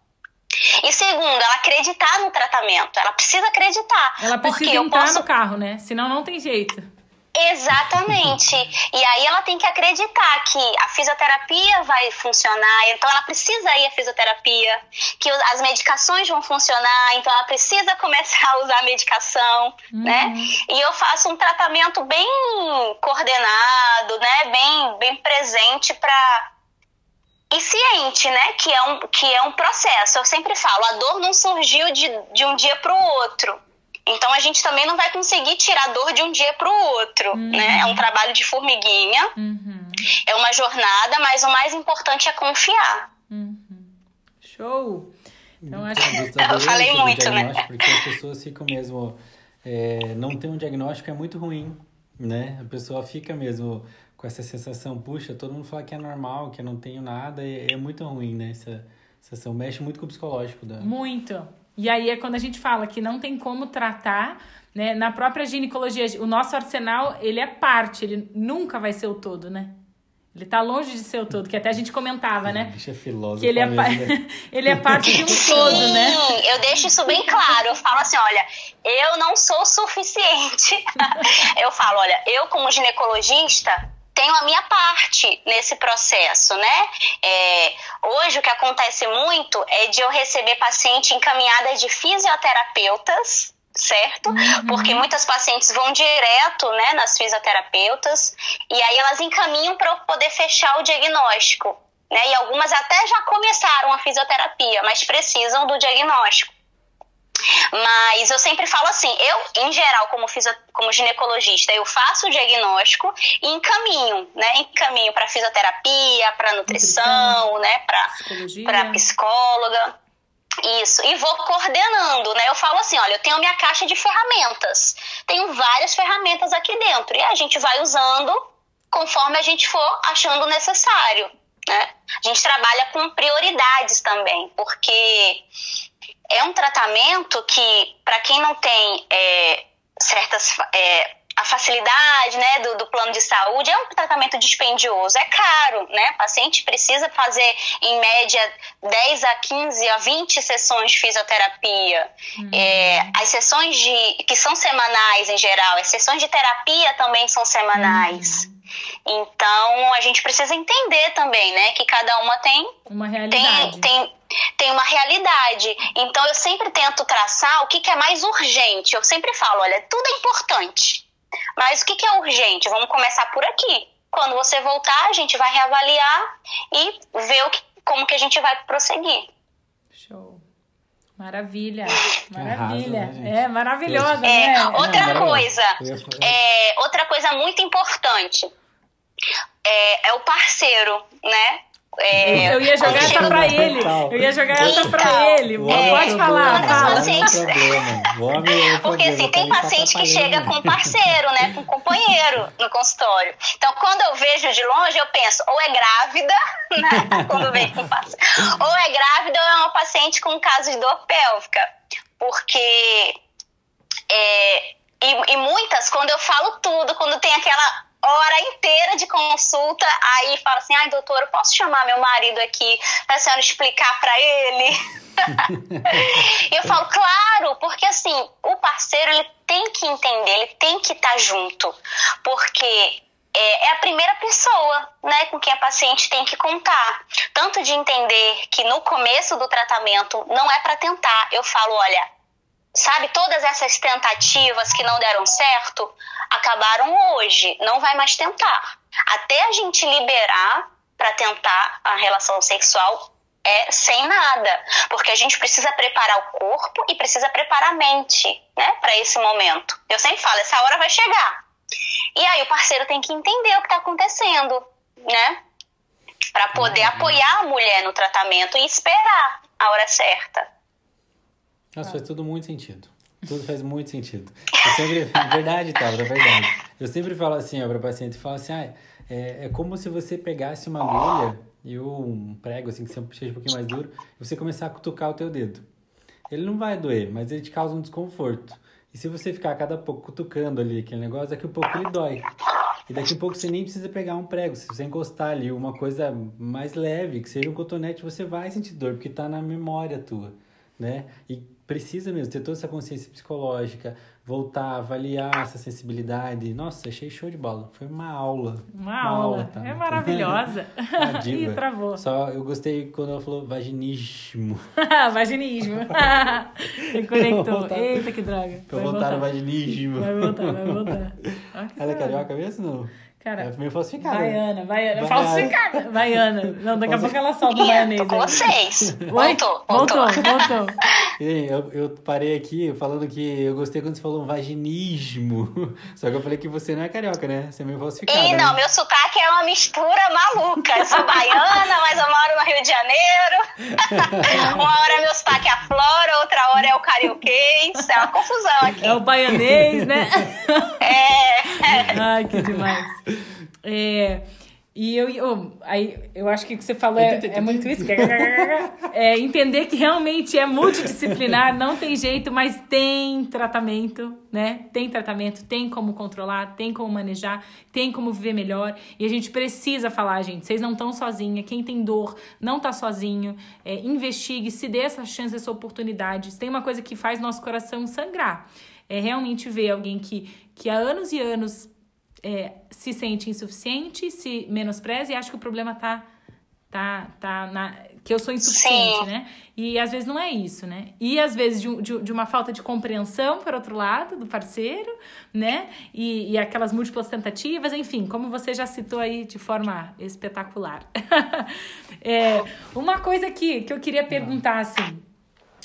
e segundo, ela acreditar no tratamento. Ela precisa acreditar. Ela precisa entrar posso... no carro, né? Senão não tem jeito. Exatamente. e aí ela tem que acreditar que a fisioterapia vai funcionar, então ela precisa ir à fisioterapia, que as medicações vão funcionar, então ela precisa começar a usar a medicação, uhum. né? E eu faço um tratamento bem coordenado, né? Bem, bem presente para e ciente, né, que é um, que é um processo. Eu sempre falo, a dor não surgiu de, de um dia para o outro. Então a gente também não vai conseguir tirar a dor de um dia para o outro, uhum. né? É um trabalho de formiguinha, uhum. é uma jornada, mas o mais importante é confiar. Uhum. Show! Então, acho que... Eu falei muito, né? Porque as pessoas ficam mesmo... É, não ter um diagnóstico é muito ruim, né? A pessoa fica mesmo com essa sensação, puxa, todo mundo fala que é normal, que eu não tenho nada, e é muito ruim, né? Essa sensação mexe muito com o psicológico da. Muito. E aí é quando a gente fala que não tem como tratar, né? Na própria ginecologia, o nosso arsenal, ele é parte, ele nunca vai ser o todo, né? Ele tá longe de ser o todo, que até a gente comentava, né? Bicha filósofa que ele é, né? ele é parte de um todo, né? Sim, eu deixo isso bem claro. Eu falo assim, olha, eu não sou suficiente. eu falo, olha, eu como ginecologista, tenho a minha parte nesse processo, né? É, hoje o que acontece muito é de eu receber paciente encaminhada de fisioterapeutas, certo? Uhum. Porque muitas pacientes vão direto, né, nas fisioterapeutas e aí elas encaminham para eu poder fechar o diagnóstico, né? E algumas até já começaram a fisioterapia, mas precisam do diagnóstico. Mas eu sempre falo assim, eu, em geral, como, fisio, como ginecologista, eu faço o diagnóstico e encaminho, né? Encaminho para fisioterapia, para nutrição, nutrição, né? Para psicóloga. Isso, e vou coordenando, né? Eu falo assim, olha, eu tenho minha caixa de ferramentas. Tenho várias ferramentas aqui dentro. E a gente vai usando conforme a gente for achando necessário. Né? A gente trabalha com prioridades também, porque é um tratamento que, para quem não tem é, certas é, a facilidade né, do, do, plano de saúde é um tratamento dispendioso, é caro, né? O paciente precisa fazer, em média, 10 a 15 a 20 sessões de fisioterapia. Uhum. É, as sessões de, que são semanais em geral, as sessões de terapia também são semanais. Uhum. Então a gente precisa entender também, né, que cada uma tem uma realidade. Tem, tem, tem uma realidade. Então eu sempre tento traçar o que, que é mais urgente. Eu sempre falo, olha, tudo é importante. Mas o que, que é urgente? Vamos começar por aqui. Quando você voltar, a gente vai reavaliar e ver o que, como que a gente vai prosseguir. Show. Maravilha, maravilha. Arrasa, né, é maravilhosa, é, né? Outra Não, coisa, é, outra coisa muito importante é, é o parceiro, né? É, eu ia jogar essa pra ele. Eu ia jogar essa então, pra ele. É, pode falar, fala. Pacientes... Porque assim, tem paciente que chega com parceiro, né? Com companheiro no consultório. Então, quando eu vejo de longe, eu penso, ou é grávida, né? Quando vem com parceiro. Ou é grávida ou é uma paciente com caso de dor pélvica. Porque é, e, e, muitas, quando eu falo tudo, quando tem aquela hora inteira de consulta, aí fala assim, ai doutor, eu posso chamar meu marido aqui pra senhora explicar para ele? eu falo, claro, porque assim, o parceiro ele tem que entender, ele tem que estar tá junto, porque é, é a primeira pessoa né, com quem a paciente tem que contar. Tanto de entender que no começo do tratamento não é para tentar. Eu falo, olha, sabe, todas essas tentativas que não deram certo acabaram hoje, não vai mais tentar. Até a gente liberar para tentar a relação sexual é sem nada, porque a gente precisa preparar o corpo e precisa preparar a mente, né, para esse momento. Eu sempre falo, essa hora vai chegar. E aí o parceiro tem que entender o que está acontecendo, né? Para poder uhum. apoiar a mulher no tratamento e esperar a hora certa. Nossa, faz tudo muito sentido. Tudo faz muito sentido. Eu sempre, verdade, Tabata, é verdade. Eu sempre falo assim, ó, pra paciente, falo assim, ah, é, é como se você pegasse uma agulha e um prego, assim, que seja um pouquinho mais duro, e você começar a cutucar o teu dedo. Ele não vai doer, mas ele te causa um desconforto. E se você ficar a cada pouco cutucando ali aquele negócio, daqui a pouco ele dói. E daqui a pouco você nem precisa pegar um prego. Se você encostar ali uma coisa mais leve, que seja um cotonete, você vai sentir dor, porque está na memória tua, né? E precisa mesmo ter toda essa consciência psicológica, voltar, avaliar essa sensibilidade. Nossa, achei show de bola. Foi uma aula. Uma, uma aula. aula tá? É maravilhosa. Ih, travou. Só eu gostei quando ela falou vaginismo. vaginismo. Reconectou. Eita, que droga. Pra voltar no vaginismo. Vai voltar, vai voltar. ela é carioca mesmo não? Cara, é meio falsificada. Baiana, baiana. baiana. Falsificada. Baiana. Não, daqui a pouco ela solta o baianês. Com vocês. Voltou, voltou. Voltou, voltou. Eu, eu parei aqui falando que eu gostei quando você falou vaginismo. Só que eu falei que você não é carioca, né? Você é meio falsificada. Ih, não, né? meu sotaque é uma mistura maluca. Eu sou baiana, mas eu moro no Rio de Janeiro. uma hora meu sotaque é a Flora, outra hora é o carioquês. É uma confusão aqui. É o baianês, né? É. Ai, que demais. É, e eu, eu, aí, eu acho que o que você falou é, é muito isso. É entender que realmente é multidisciplinar, não tem jeito, mas tem tratamento, né? Tem tratamento, tem como controlar, tem como manejar, tem como viver melhor. E a gente precisa falar, gente, vocês não estão sozinhas. Quem tem dor não está sozinho. É, investigue, se dê essa chance, essa oportunidade. Tem uma coisa que faz nosso coração sangrar. É realmente ver alguém que, que há anos e anos é, se sente insuficiente, se menospreza e acha que o problema tá, tá, tá na, que eu sou insuficiente, Sim. né? E às vezes não é isso, né? E às vezes de, de, de, uma falta de compreensão, por outro lado, do parceiro, né? E, e aquelas múltiplas tentativas, enfim, como você já citou aí de forma espetacular. é, uma coisa que, que eu queria perguntar, assim,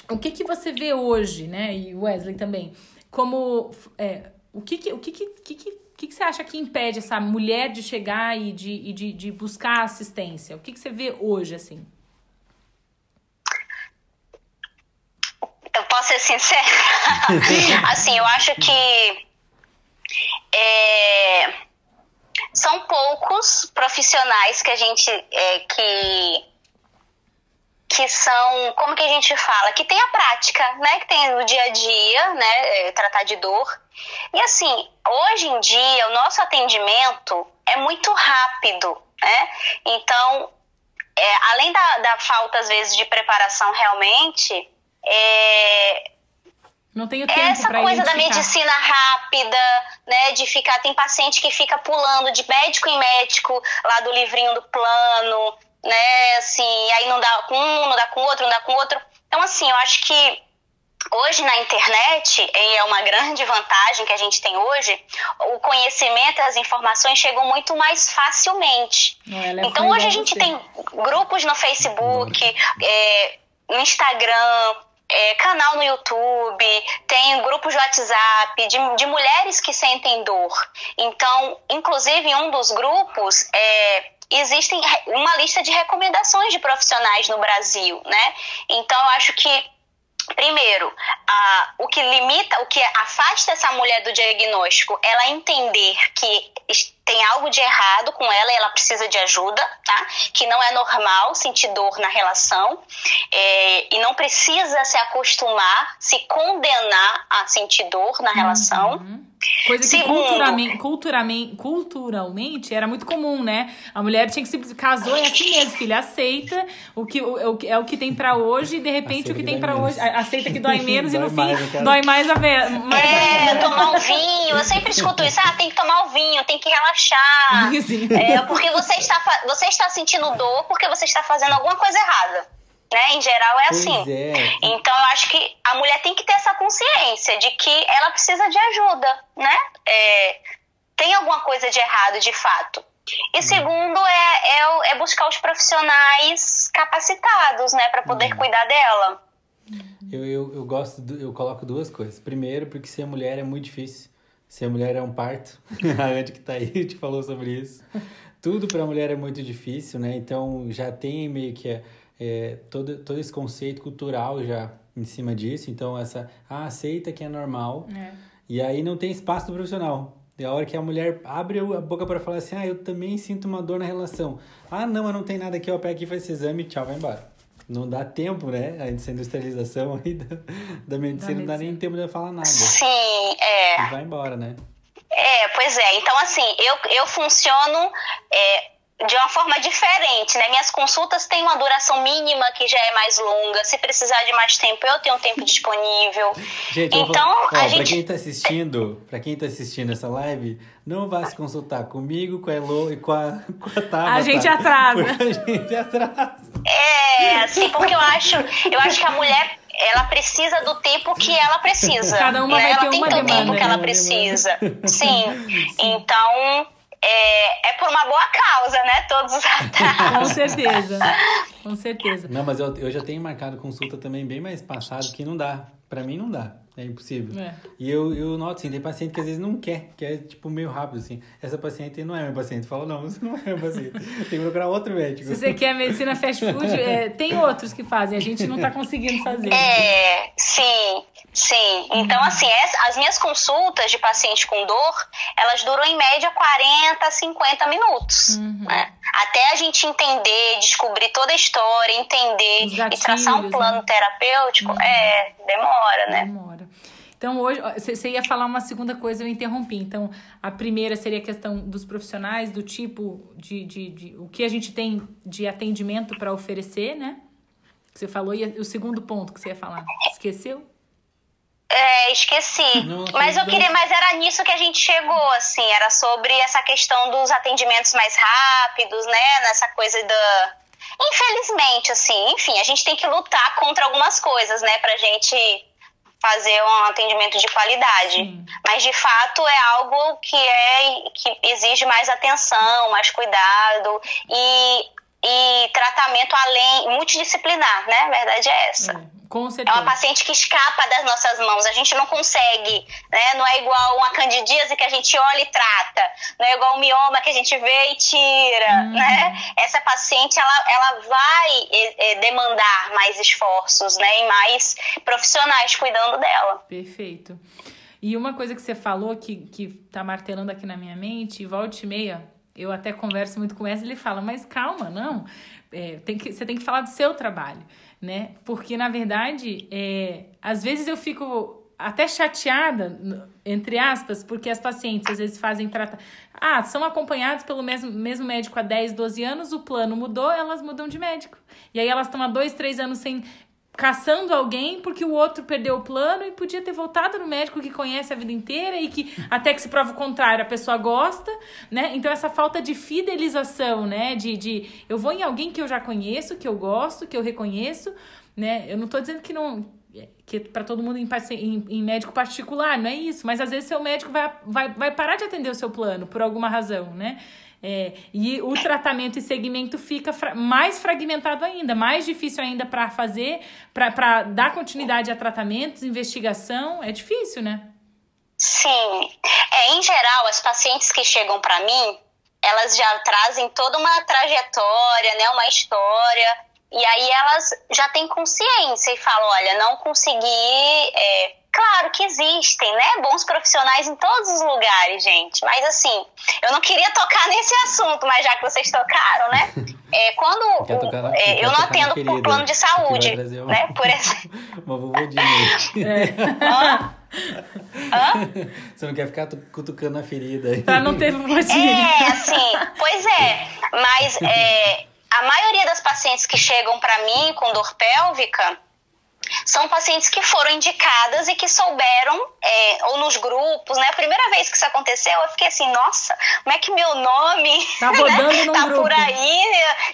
o que que você vê hoje, né? E Wesley também, como... É, o que que, o que, que, que que, que você acha que impede essa mulher de chegar e de, e de, de buscar assistência? O que, que você vê hoje, assim? Eu posso ser sincera? assim, eu acho que é, são poucos profissionais que a gente é, que que são, como que a gente fala, que tem a prática, né, que tem no dia a dia, né, é, tratar de dor. E assim, hoje em dia o nosso atendimento é muito rápido, né? Então, é, além da, da falta às vezes de preparação realmente, é, não tenho tempo Essa coisa da medicina rápida, né? De ficar. Tem paciente que fica pulando de médico em médico, lá do livrinho do plano, né? Assim, aí não dá com um, não dá com outro, não dá com outro. Então, assim, eu acho que hoje na internet, e é uma grande vantagem que a gente tem hoje, o conhecimento e as informações chegam muito mais facilmente. É então, hoje a gente você. tem grupos no Facebook, é, no Instagram é, canal no YouTube, tem grupos de WhatsApp de, de mulheres que sentem dor. Então, inclusive, em um dos grupos, é, existem uma lista de recomendações de profissionais no Brasil, né? Então, eu acho que Primeiro, a, o que limita, o que afasta essa mulher do diagnóstico, ela entender que tem algo de errado com ela e ela precisa de ajuda, tá? Que não é normal sentir dor na relação é, e não precisa se acostumar, se condenar a sentir dor na relação. Uhum. Coisa que Segundo, culturalmente, culturalmente, culturalmente era muito comum, né? A mulher tinha que se casou é assim mesmo, filha, aceita o que o, é o que tem para hoje e de repente aceita o que, que tem para hoje, aceita que dói menos e no fim mais, dói mais a ver. Mais é, a tomar um vinho, eu sempre escuto isso, ah, tem que tomar o um vinho, tem que relaxar. É, porque você está você está sentindo dor porque você está fazendo alguma coisa errada né? Em geral é assim. É. Então eu acho que a mulher tem que ter essa consciência de que ela precisa de ajuda, né? É, tem alguma coisa de errado de fato. E uhum. segundo é, é, é buscar os profissionais capacitados, né, para poder uhum. cuidar dela. Eu, eu, eu gosto, do, eu coloco duas coisas. Primeiro, porque ser mulher é muito difícil. Ser mulher é um parto. a Andy que tá aí te falou sobre isso. Tudo para mulher é muito difícil, né? Então já tem meio que a, é, todo, todo esse conceito cultural já em cima disso. Então, essa ah, aceita que é normal. É. E aí não tem espaço do profissional. É a hora que a mulher abre a boca para falar assim, ah, eu também sinto uma dor na relação. Ah, não, mas não tem nada aqui, eu pego aqui, faz esse exame, tchau, vai embora. Não dá tempo, né? A industrialização aí da, da medicina, da não dá nem tempo de falar nada. Sim, é. E vai embora, né? É, pois é. Então, assim, eu, eu funciono é, de uma forma diferente, né? Minhas consultas têm uma duração mínima que já é mais longa. Se precisar de mais tempo, eu tenho um tempo disponível. Gente, então, vou... Ó, a gente... pra quem tá assistindo, para quem tá assistindo essa live, não vá se consultar comigo, com a Elo e com a, com a Tabata. A gente atrasa. A gente atrasa. É, assim, porque eu acho, eu acho que a mulher ela precisa do tempo que ela precisa. Cada uma né? vai ela ter tem uma o tempo que ela precisa. Sim. Então, é, é por uma boa causa, né? Todos os atrasos. Com certeza. Com certeza. Não, mas eu, eu já tenho marcado consulta também bem mais passado, que não dá. Pra mim não dá. É impossível. É. E eu, eu noto, assim, tem paciente que às vezes não quer, que é tipo meio rápido, assim. Essa paciente não é meu paciente. Fala, não, você não é meu paciente. tem que procurar outro médico. Se você quer medicina fast food, é, tem outros que fazem, a gente não tá conseguindo fazer. É, sim. Sim, então assim, as minhas consultas de paciente com dor, elas duram em média 40, 50 minutos. Uhum. Né? Até a gente entender, descobrir toda a história, entender gatilhos, e traçar um plano né? terapêutico, uhum. é, demora, né? Demora. Então, hoje, você ia falar uma segunda coisa, eu interrompi. Então, a primeira seria a questão dos profissionais, do tipo de, de, de o que a gente tem de atendimento para oferecer, né? Que você falou. E o segundo ponto que você ia falar, esqueceu? É, esqueci. Não, mas eu queria, mas era nisso que a gente chegou, assim, era sobre essa questão dos atendimentos mais rápidos, né? Nessa coisa da. Infelizmente, assim, enfim, a gente tem que lutar contra algumas coisas, né, pra gente fazer um atendimento de qualidade. Sim. Mas de fato é algo que é que exige mais atenção, mais cuidado e, e tratamento além multidisciplinar, né? A verdade é essa. É. Com certeza. É uma paciente que escapa das nossas mãos. A gente não consegue, né? Não é igual uma candidíase que a gente olha e trata. Não é igual um mioma que a gente vê e tira, uhum. né? Essa paciente, ela, ela vai é, demandar mais esforços, né? E mais profissionais cuidando dela. Perfeito. E uma coisa que você falou que, que tá martelando aqui na minha mente, volte e meia, eu até converso muito com essa, ele fala, mas calma, não, é, tem que, você tem que falar do seu trabalho, né? Porque, na verdade, é, às vezes eu fico até chateada, entre aspas, porque as pacientes às vezes fazem tratamento. Ah, são acompanhadas pelo mesmo, mesmo médico há 10, 12 anos, o plano mudou, elas mudam de médico. E aí elas estão há 2, 3 anos sem caçando alguém porque o outro perdeu o plano e podia ter voltado no médico que conhece a vida inteira e que até que se prova o contrário, a pessoa gosta, né? Então essa falta de fidelização, né, de, de eu vou em alguém que eu já conheço, que eu gosto, que eu reconheço, né? Eu não tô dizendo que não que para todo mundo em, em, em, médico particular, não é isso, mas às vezes seu médico vai, vai, vai parar de atender o seu plano por alguma razão, né? É, e o tratamento e segmento fica fra mais fragmentado ainda, mais difícil ainda para fazer, para dar continuidade a tratamentos, investigação, é difícil, né? Sim. É, em geral, as pacientes que chegam para mim, elas já trazem toda uma trajetória, né, uma história, e aí elas já têm consciência e falam, olha, não consegui é, Claro que existem, né? Bons profissionais em todos os lugares, gente. Mas assim, eu não queria tocar nesse assunto, mas já que vocês tocaram, né? É, quando na, é, eu não atendo por plano de saúde, né? Por exemplo. Uma vovodinha. É. Hã? Hã? Você não quer ficar cutucando a ferida aí. Pra não ter vovodinha. É, assim, pois é. Mas é, a maioria das pacientes que chegam para mim com dor pélvica são pacientes que foram indicadas e que souberam, é, ou nos grupos, né? A primeira vez que isso aconteceu, eu fiquei assim, nossa, como é que meu nome tá, né? tá grupo. por aí?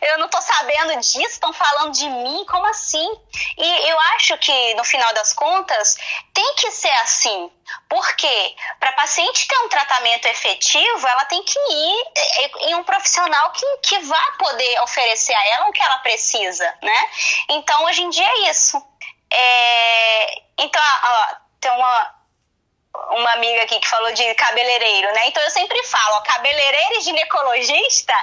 Eu não tô sabendo disso, estão falando de mim, como assim? E eu acho que, no final das contas, tem que ser assim. Porque para a paciente ter um tratamento efetivo, ela tem que ir em um profissional que, que vá poder oferecer a ela o que ela precisa, né? Então, hoje em dia é isso. É, então, ó, tem uma, uma amiga aqui que falou de cabeleireiro, né? Então eu sempre falo, ó, cabeleireiro e ginecologista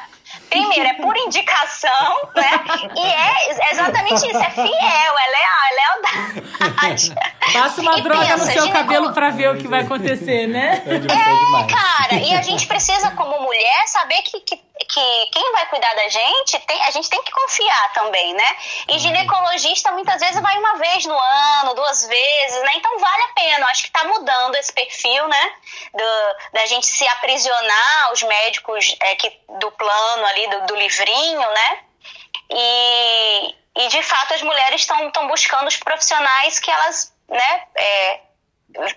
Primeiro, é por indicação, né? E é exatamente isso, é fiel, é leal, é lealdade. Passa uma e droga pensa, no seu cabelo para ver o que vai acontecer, né? É, cara, e a gente precisa, como mulher, saber que, que, que quem vai cuidar da gente, tem, a gente tem que confiar também, né? E ginecologista muitas vezes vai uma vez no ano, duas vezes, né? Então vale a pena, acho que tá mudando esse perfil, né? Do, da gente se aprisionar, os médicos é, que, do plano ali do, do livrinho, né? E, e de fato as mulheres estão buscando os profissionais que elas, né? É,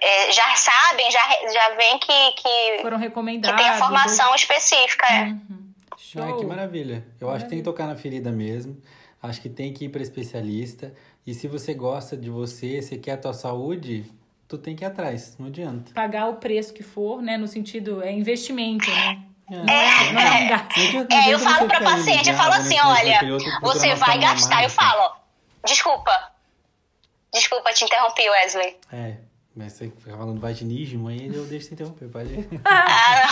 é, já sabem, já, já veem que, que foram recomendados. Que tem a formação específica. É. Uhum. Show. Ah, que maravilha. Eu maravilha. acho que tem que tocar na ferida mesmo. Acho que tem que ir para especialista. E se você gosta de você, você quer a tua saúde, tu tem que ir atrás, não adianta. Pagar o preço que for, né? No sentido, é investimento, né? É, é, é, eu falo pra paciente, eu falo assim, olha, você vai gastar. Eu falo, desculpa. Desculpa, te interrompi, Wesley. É, mas você fica falando vaginismo, aí eu deixo de interromper, pode Ah,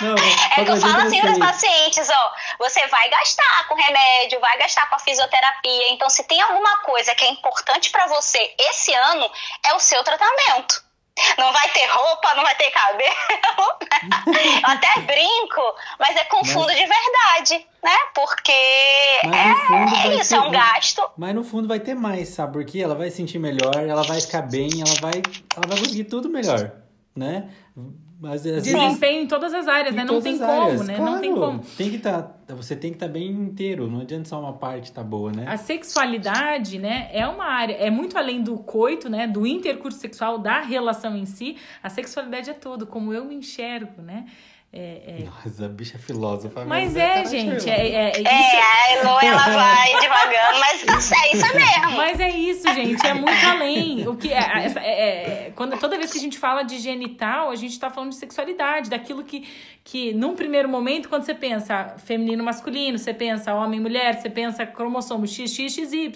não. não é que eu falo assim para os pacientes, ó, você vai gastar com remédio, vai gastar com a fisioterapia, então se tem alguma coisa que é importante para você esse ano, é o seu tratamento. Não vai ter roupa, não vai ter cabelo. Eu até brinco, mas é com fundo mas... de verdade, né? Porque é, é isso, ter... é um gasto. Mas no fundo vai ter mais, sabe? Porque ela vai sentir melhor, ela vai ficar bem, ela vai, ela vai conseguir tudo melhor, né? Mas, Desempenho em todas as áreas, né? Não tem como, áreas. né? Claro. Não tem como. Tem que tá, você tem que estar tá bem inteiro, não adianta só uma parte estar tá boa, né? A sexualidade, né, é uma área, é muito além do coito, né? Do intercurso sexual, da relação em si. A sexualidade é todo, como eu me enxergo, né? É, é... Nossa, a bicha é filósofa. Mas é, gente. É, é, é, isso. é, a Elo, ela vai devagando, mas é isso mesmo. Mas é isso, gente. É muito além. O que é, é, é, quando, toda vez que a gente fala de genital, a gente está falando de sexualidade, daquilo que, que, num primeiro momento, quando você pensa feminino, masculino, você pensa homem, mulher, você pensa cromossomo XXXY,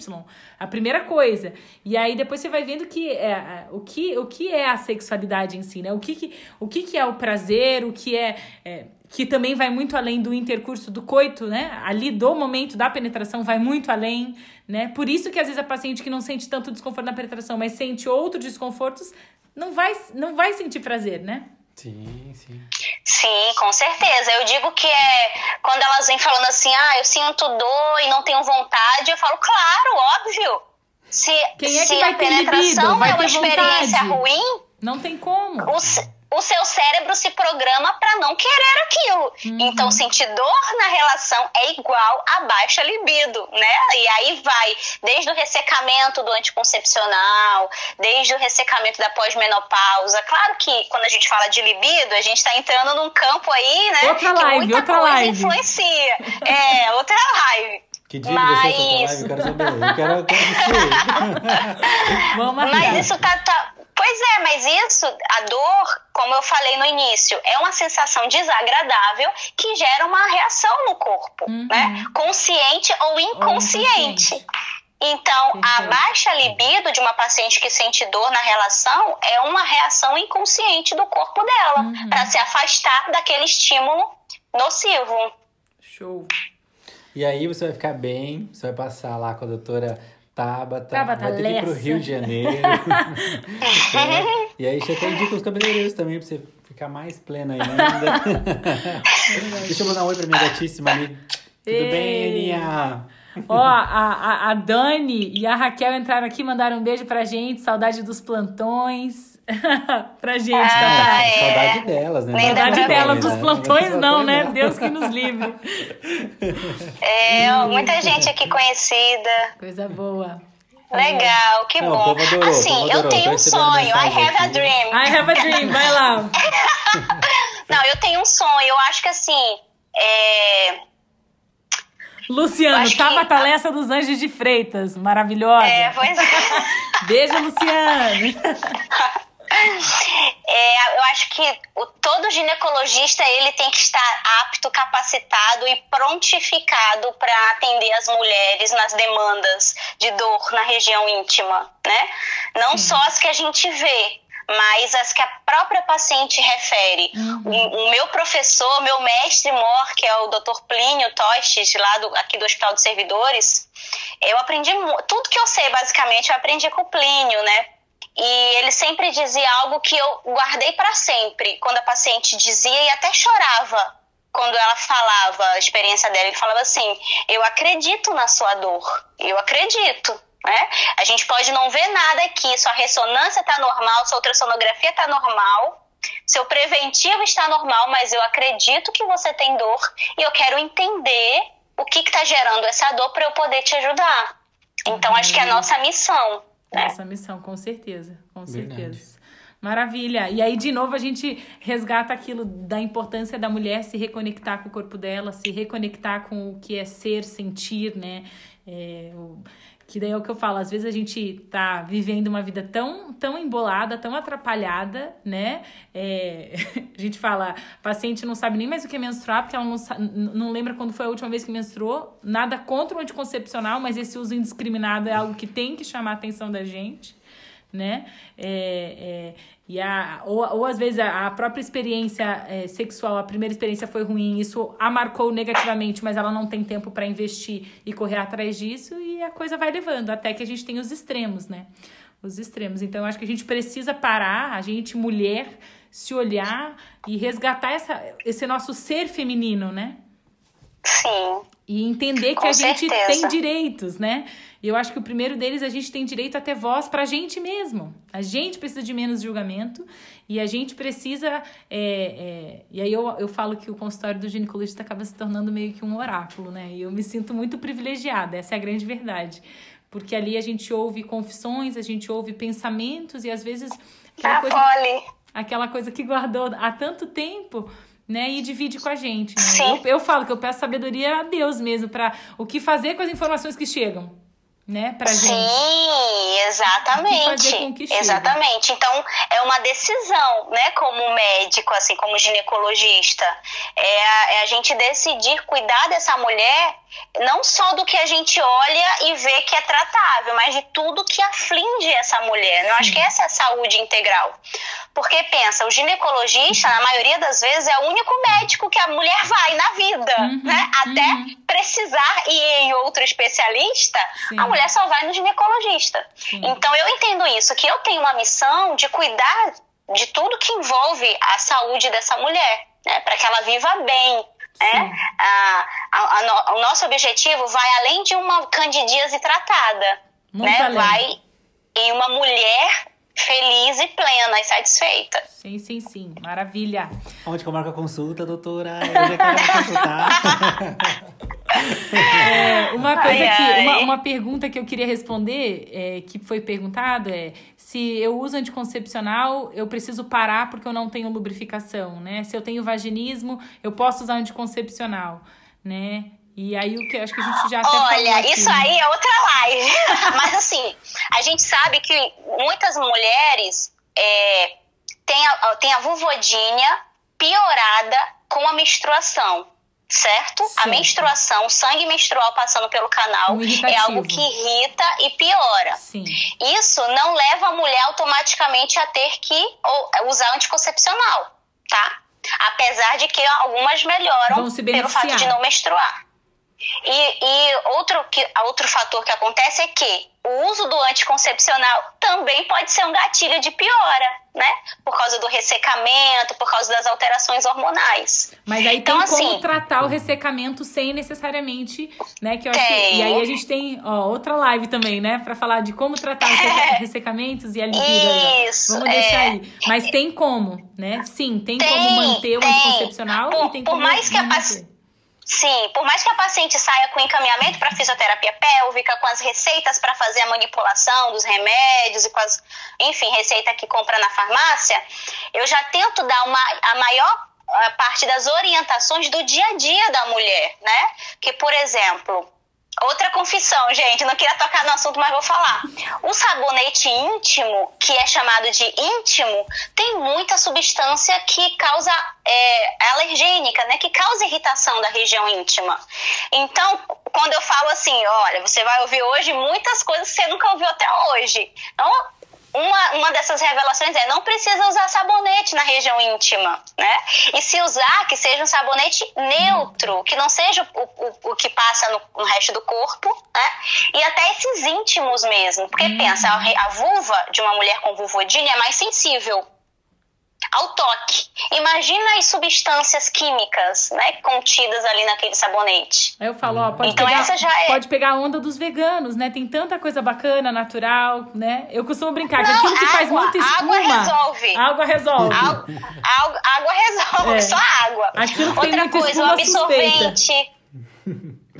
a primeira coisa. E aí depois você vai vendo que é, o, que, o que é a sexualidade em si, né? O que, que, o que, que é o prazer, o que é é, que também vai muito além do intercurso do coito, né? Ali do momento da penetração vai muito além, né? Por isso que às vezes a paciente que não sente tanto desconforto na penetração, mas sente outros desconfortos, não vai, não vai sentir prazer, né? Sim, sim. Sim, com certeza. Eu digo que é quando elas vêm falando assim, ah, eu sinto dor e não tenho vontade, eu falo, claro, óbvio. Se, Quem é que se vai a ter libido? penetração Vai é uma ter experiência vontade? ruim, Não tem como. O seu cérebro se programa para não querer aquilo. Uhum. Então, sentir dor na relação é igual a baixa libido, né? E aí vai desde o ressecamento do anticoncepcional, desde o ressecamento da pós-menopausa. Claro que quando a gente fala de libido, a gente está entrando num campo aí, né? Outra que live, muita outra coisa live. influencia. É, outra live. Que dia vai ser essa Mas- live? Eu quero saber. Eu quero, eu quero assistir. Vamos Mas isso tá, tá- Pois é, mas isso, a dor, como eu falei no início, é uma sensação desagradável que gera uma reação no corpo, Uhum. né? Consciente ou inconsciente. inconsciente. Então, a baixa libido de uma paciente que sente dor na relação é uma reação inconsciente do corpo dela, Uhum. para se afastar daquele estímulo nocivo. Show. E aí você vai ficar bem, você vai passar lá com a doutora Tabata, Tabata vai ter que ir pro. Rio de Janeiro. É, E aí já tem dica os cabeleireiros também, pra você ficar mais plena ainda. Deixa eu mandar um oi pra minha gatíssima ali. Tudo Ei. bem, Aninha? Ó, a, a, a Dani e a Raquel entraram aqui, mandaram um beijo pra gente. Saudade dos plantões. pra gente, Ah, Tatá. é. Saudade delas, né? Lembra Saudade delas dos né? plantões, não, né? Deus que nos livre. É, muita gente aqui conhecida. Coisa boa. Legal, que Não, o bom. adorou, assim, eu tenho um sonho. I have a aqui. dream. I have a dream, vai lá. Não, eu tenho um sonho. Eu acho que assim. É, Luciano, acho que- Tabata Lessa dos Anjos de Freitas. Maravilhosa. é, pois é. Beijo, Luciano. É, eu acho que o, todo ginecologista ele tem que estar apto, capacitado e prontificado para atender as mulheres nas demandas de dor na região íntima, né? Não só as que a gente vê, mas as que a própria paciente refere. O, o meu professor, meu mestre mor, que é o Dr. Plínio Tostes, lá do, aqui do Hospital dos Servidores, eu aprendi tudo que eu sei, basicamente, eu aprendi com o Plínio, né? E ele sempre dizia algo que eu guardei para sempre. Quando a paciente dizia e até chorava quando ela falava a experiência dela. Ele falava assim: Eu acredito na sua dor. Eu acredito. Né? A gente pode não ver nada aqui, sua ressonância está normal, sua ultrassonografia está normal, seu preventivo está normal, mas eu acredito que você tem dor e eu quero entender o que está gerando essa dor para eu poder te ajudar. Então, acho que é a nossa missão. Né? Nossa missão, com certeza. Com Verdade. certeza. Maravilha. E aí, de novo, a gente resgata aquilo da importância da mulher se reconectar com o corpo dela, se reconectar com o que é ser, sentir, né? É, o- que daí é o que eu falo, às vezes a gente tá vivendo uma vida tão, tão embolada, tão atrapalhada, né? É, a gente fala, paciente não sabe nem mais o que é menstruar, porque ela não, não lembra quando foi a última vez que menstruou. Nada contra o anticoncepcional, mas esse uso indiscriminado é algo que tem que chamar a atenção da gente né? É, é, e a, ou, ou às vezes a, a própria experiência é, sexual, a primeira experiência foi ruim, isso a marcou negativamente, mas ela não tem tempo para investir e correr atrás disso, e a coisa vai levando, até que a gente tem os extremos, né? Os extremos. Então, acho que a gente precisa parar, a gente, mulher, se olhar e resgatar essa, esse nosso ser feminino, né? Sim. E entender que a gente certeza. tem direitos, né? E eu acho que o primeiro deles, a gente tem direito a ter voz pra gente mesmo. A gente precisa de menos julgamento e a gente precisa. é, é, E aí eu, eu falo que o consultório do ginecologista acaba se tornando meio que um oráculo, né? E eu me sinto muito privilegiada, essa é a grande verdade. Porque ali a gente ouve confissões, a gente ouve pensamentos e às vezes aquela A coisa aquela coisa que guardou há tanto tempo, né? E divide com a gente. Né? Eu, eu falo que eu peço sabedoria a Deus mesmo para o que fazer com as informações que chegam, né? Pra gente. Sim, exatamente. exatamente. Então, é uma decisão, né, como médico, assim, como ginecologista. É a, é a gente decidir cuidar dessa mulher, não só do que a gente olha e vê que é tratável, mas de tudo que aflige essa mulher. Eu acho que essa é a saúde integral. Porque pensa, o ginecologista, na maioria das vezes, é o único médico que a mulher vai na vida, Uhum, né? Até precisar ir em outro especialista, Sim. a mulher só vai no ginecologista. Sim. Então eu entendo isso, que eu tenho uma missão de cuidar de tudo que envolve a saúde dessa mulher. né? Para que ela viva bem. Né? A, a, a no, o nosso objetivo vai além de uma candidíase tratada, Muito né? além. Vai em uma mulher feliz e plena e satisfeita. Sim, sim, sim. Maravilha. Onde que eu marco a consulta, doutora? Eu já quero consultar. É, uma coisa Ai, que, uma, uma pergunta que eu queria responder, é, que foi perguntado é se eu uso anticoncepcional, eu preciso parar porque eu não tenho lubrificação, né? Se eu tenho vaginismo, eu posso usar anticoncepcional, né? E aí o que acho que a gente já até Olha, isso né? aí é outra live. Mas assim, a gente sabe que muitas mulheres é, têm, a, têm a vulvodínia piorada com a menstruação. Certo? Certo. A menstruação, o sangue menstrual passando pelo canal Um é algo que irrita e piora. Sim. Isso não leva a mulher automaticamente a ter que usar anticoncepcional, tá? Apesar de que algumas melhoram pelo fato de não menstruar. E, e outro, que, outro fator que acontece é que o uso do anticoncepcional também pode ser um gatilho de piora, né? Por causa do ressecamento, por causa das alterações hormonais. Mas aí Então, tem como assim- tratar o ressecamento sem necessariamente, né? Que eu acho que, Tem. e aí a gente tem ó, outra live também, né? Pra falar de como tratar os resseca- ressecamentos e a libido. Isso, Vamos deixar é. aí. Mas tem como, né? Sim, tem, Tem, como manter o tem. anticoncepcional Por- e tem por como mais que a manter. Sim, por mais que a paciente saia com encaminhamento para fisioterapia pélvica, com as receitas para fazer a manipulação dos remédios e com as, enfim, receita que compra na farmácia, eu já tento dar uma, a maior parte das orientações do dia a dia da mulher, né? Que, por exemplo, outra confissão, gente, não queria tocar no assunto, mas vou falar. O sabonete íntimo, que é chamado de íntimo, tem muita substância que causa é, alergênica, né? Que causa irritação da região íntima. Então, quando eu falo assim, olha, você vai ouvir hoje muitas coisas que você nunca ouviu até hoje. Então, uma, uma dessas revelações é não precisa usar sabonete na região íntima, né? E se usar, que seja um sabonete neutro, que não seja o, o, o que passa no, no resto do corpo, né? E até esses íntimos mesmo. Porque pensa, a, a vulva de uma mulher com vulvodínia é mais sensível ao toque. Imagina as substâncias químicas, né, contidas ali naquele sabonete. Eu falo, ó, pode, Então pegar, essa já é- pode pegar a onda dos veganos, né? Tem tanta coisa bacana, natural, né? Eu costumo brincar que aquilo que faz água, muita espuma... água resolve. Água resolve. Água, água- resolve, É. só água. Aquilo que tem Outra muita coisa, o espuma absorvente.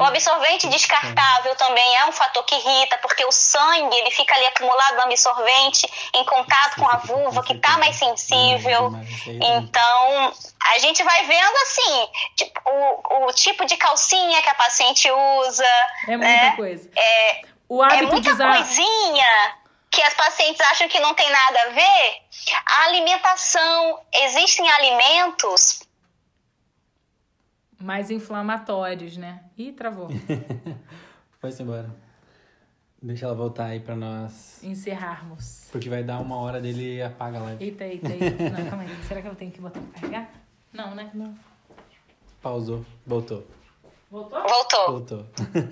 O absorvente descartável também é um fator que irrita, porque o sangue ele fica ali acumulado no absorvente, em contato com a vulva, que tá mais sensível. Então, a gente vai vendo assim, tipo, o, o tipo de calcinha que a paciente usa. É muita né? coisa. É, O é hábito de muita usar... coisinha que as pacientes acham que não tem nada a ver. A alimentação, existem alimentos. Mais inflamatórios, né? Ih, travou. Foi-se embora. Deixa ela voltar aí pra nós. Encerrarmos. Porque vai dar uma hora dele e apaga a live. Eita, eita, eita. Não, calma aí. Será que eu tenho que botar pra carregar? Não, né? Não. Pausou. Voltou. Voltou? Voltou, Voltou.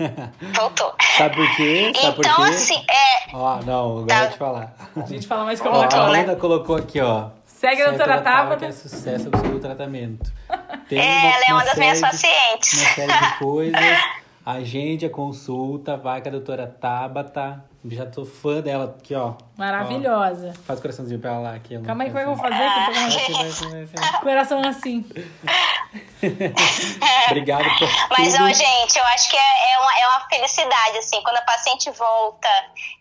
voltou. Sabe por quê? Sabe por Então, quê? assim, é. Ó, não, agora Tá. eu vou te falar. A gente fala mais que eu Ó, a na cola. Amanda colocou aqui, ó. Segue a doutora Tabata. que é sucesso absoluto do tratamento. Tem É, ela é uma das minhas de- pacientes. Uma série de coisas. Agende a consulta, vai com a doutora Tabata. Já tô fã dela aqui, ó. Maravilhosa. Ó, faz coraçãozinho pra ela lá. Aqui, Calma aí, como é que eu vou fazer? Que eu tô com Vai ser, vai ser, vai ser. coração assim. Obrigado por Mas, tudo. ó, gente, eu acho que é, é, uma, é uma felicidade, assim, quando a paciente volta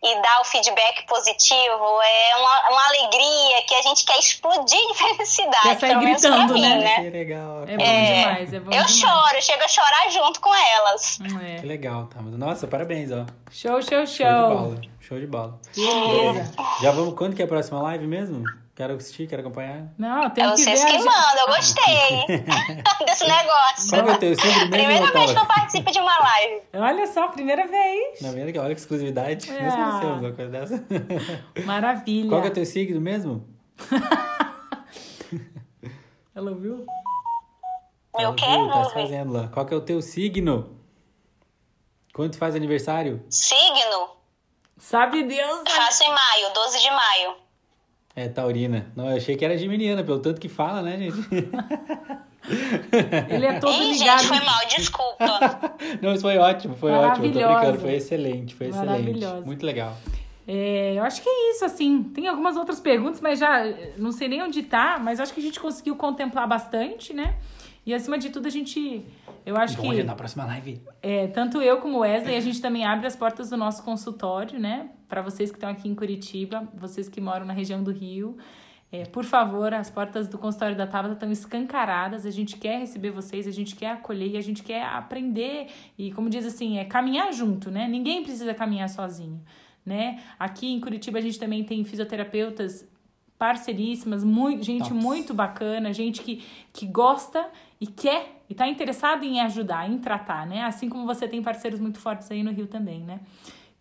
e dá o feedback positivo, é uma, uma alegria que a gente quer explodir de felicidade. Quer sair menos pra gritando, mim, né? né? Que legal. É bom demais, é bom Eu demais. choro, eu chego a chorar junto com elas. É. Que legal, tá? Nossa, parabéns, ó. Show, show, Show de show. Show de bola. Beleza. Já vamos. Quando que é a próxima live mesmo? Quero assistir, quero acompanhar. Não, tem É que ver. vocês que mandam, eu gostei desse negócio. Qual que é o teu? Sempre mesmo, Primeira vez que eu participo de uma live. Olha só, primeira vez. Não, vendo que olha que exclusividade. É. Nós conhecemos uma coisa dessa. Maravilha. Qual que é o teu signo mesmo? Ela ouviu? Meu Ela quê? viu, Não Tá fazendo lá. Qual que é o teu signo? Quando tu faz aniversário? Signo, Sabe Deus. né? faço em maio, 12 de maio. É taurina. Não, eu achei que era geminiana, pelo tanto que fala, né, gente? Ele é todo Ih, ligado. gente, foi mal, desculpa. Não, isso foi ótimo, foi ótimo. Tô brincando, foi excelente, foi excelente. Muito legal. É, eu acho que é isso, assim. Tem algumas outras perguntas, mas já não sei nem onde tá, mas acho que a gente conseguiu contemplar bastante, né? E acima de tudo, a gente. Eu acho Vamos que. na próxima live. É, tanto eu como o Wesley, a gente também abre as portas do nosso consultório, né? Para vocês que estão aqui em Curitiba, vocês que moram na região do Rio. É, por favor, as portas do consultório da Tabata estão escancaradas. A gente quer receber vocês, a gente quer acolher, a gente quer aprender e, como diz assim, é caminhar junto, né? Ninguém precisa caminhar sozinho, né? Aqui em Curitiba a gente também tem fisioterapeutas parceiríssimas, muito, gente Tops. muito bacana, gente que, que gosta e quer e tá interessado em ajudar, em tratar, né? Assim como você tem parceiros muito fortes aí no Rio também, né?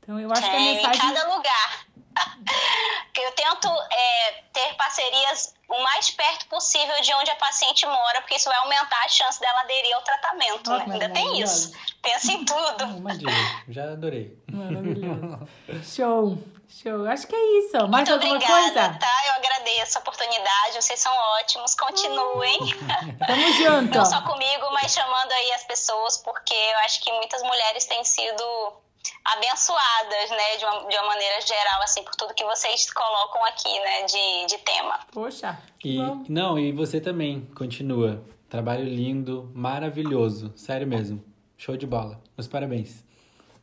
Então eu acho que a É, mensagem. Em cada lugar. Eu tento é, ter parcerias o mais perto possível de onde a paciente mora, porque isso vai aumentar a chance dela aderir ao tratamento, Oh, né? Ainda tem isso. Pensa em tudo. Uma dica, já adorei. Maravilhoso. Show, show. Acho que é isso. Mais Muito alguma obrigada, coisa? tá? Eu agradeço a oportunidade. Vocês são ótimos. Continuem. Tamo junto. Não só comigo, mas chamando aí as pessoas, porque eu acho que muitas mulheres têm sido abençoadas, né, de uma, de uma maneira geral, assim, por tudo que vocês colocam aqui, né, de, de tema. Poxa. E, bom. não, e você também, continua. Trabalho lindo, maravilhoso. Sério mesmo. Show de bola. Meus parabéns.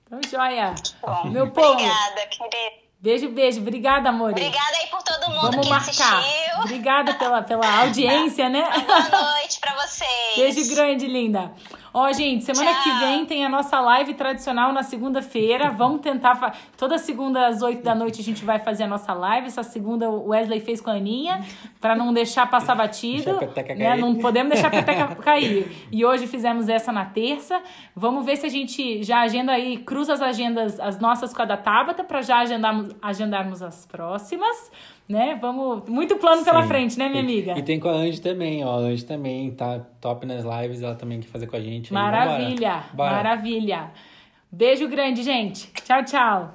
Então, joia. Bom, Meu povo. Obrigada, querido. Beijo, beijo. Obrigada, amor. Obrigada aí por todo mundo Vamos que marcar. assistiu. Obrigada pela, pela audiência, né? Boa noite pra vocês. Beijo grande, linda. Ó, gente, semana Tchau. que vem tem a nossa live tradicional na segunda-feira. Vamos tentar. Fa... Toda segunda às 8 da noite a gente vai fazer a nossa live. Essa segunda o Wesley fez com a Aninha, pra não deixar passar batido. Deixar a peteca né? cair. Não podemos deixar a peteca cair. E hoje fizemos essa na terça. Vamos ver se a gente já agenda aí, cruza as agendas, as nossas com a da Tabata, pra já agendarmos, agendarmos as próximas. Né? Vamos. Muito plano pela Sim. frente, né, minha E- amiga? E tem com a Angie também, ó. A Angie também tá top nas lives, ela também quer fazer com a gente. Maravilha. Bora. maravilha. Beijo grande, gente. Tchau, tchau.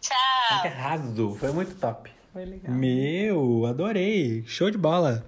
Tchau. Arraso, foi muito top. Foi legal. Meu, adorei. Show de bola.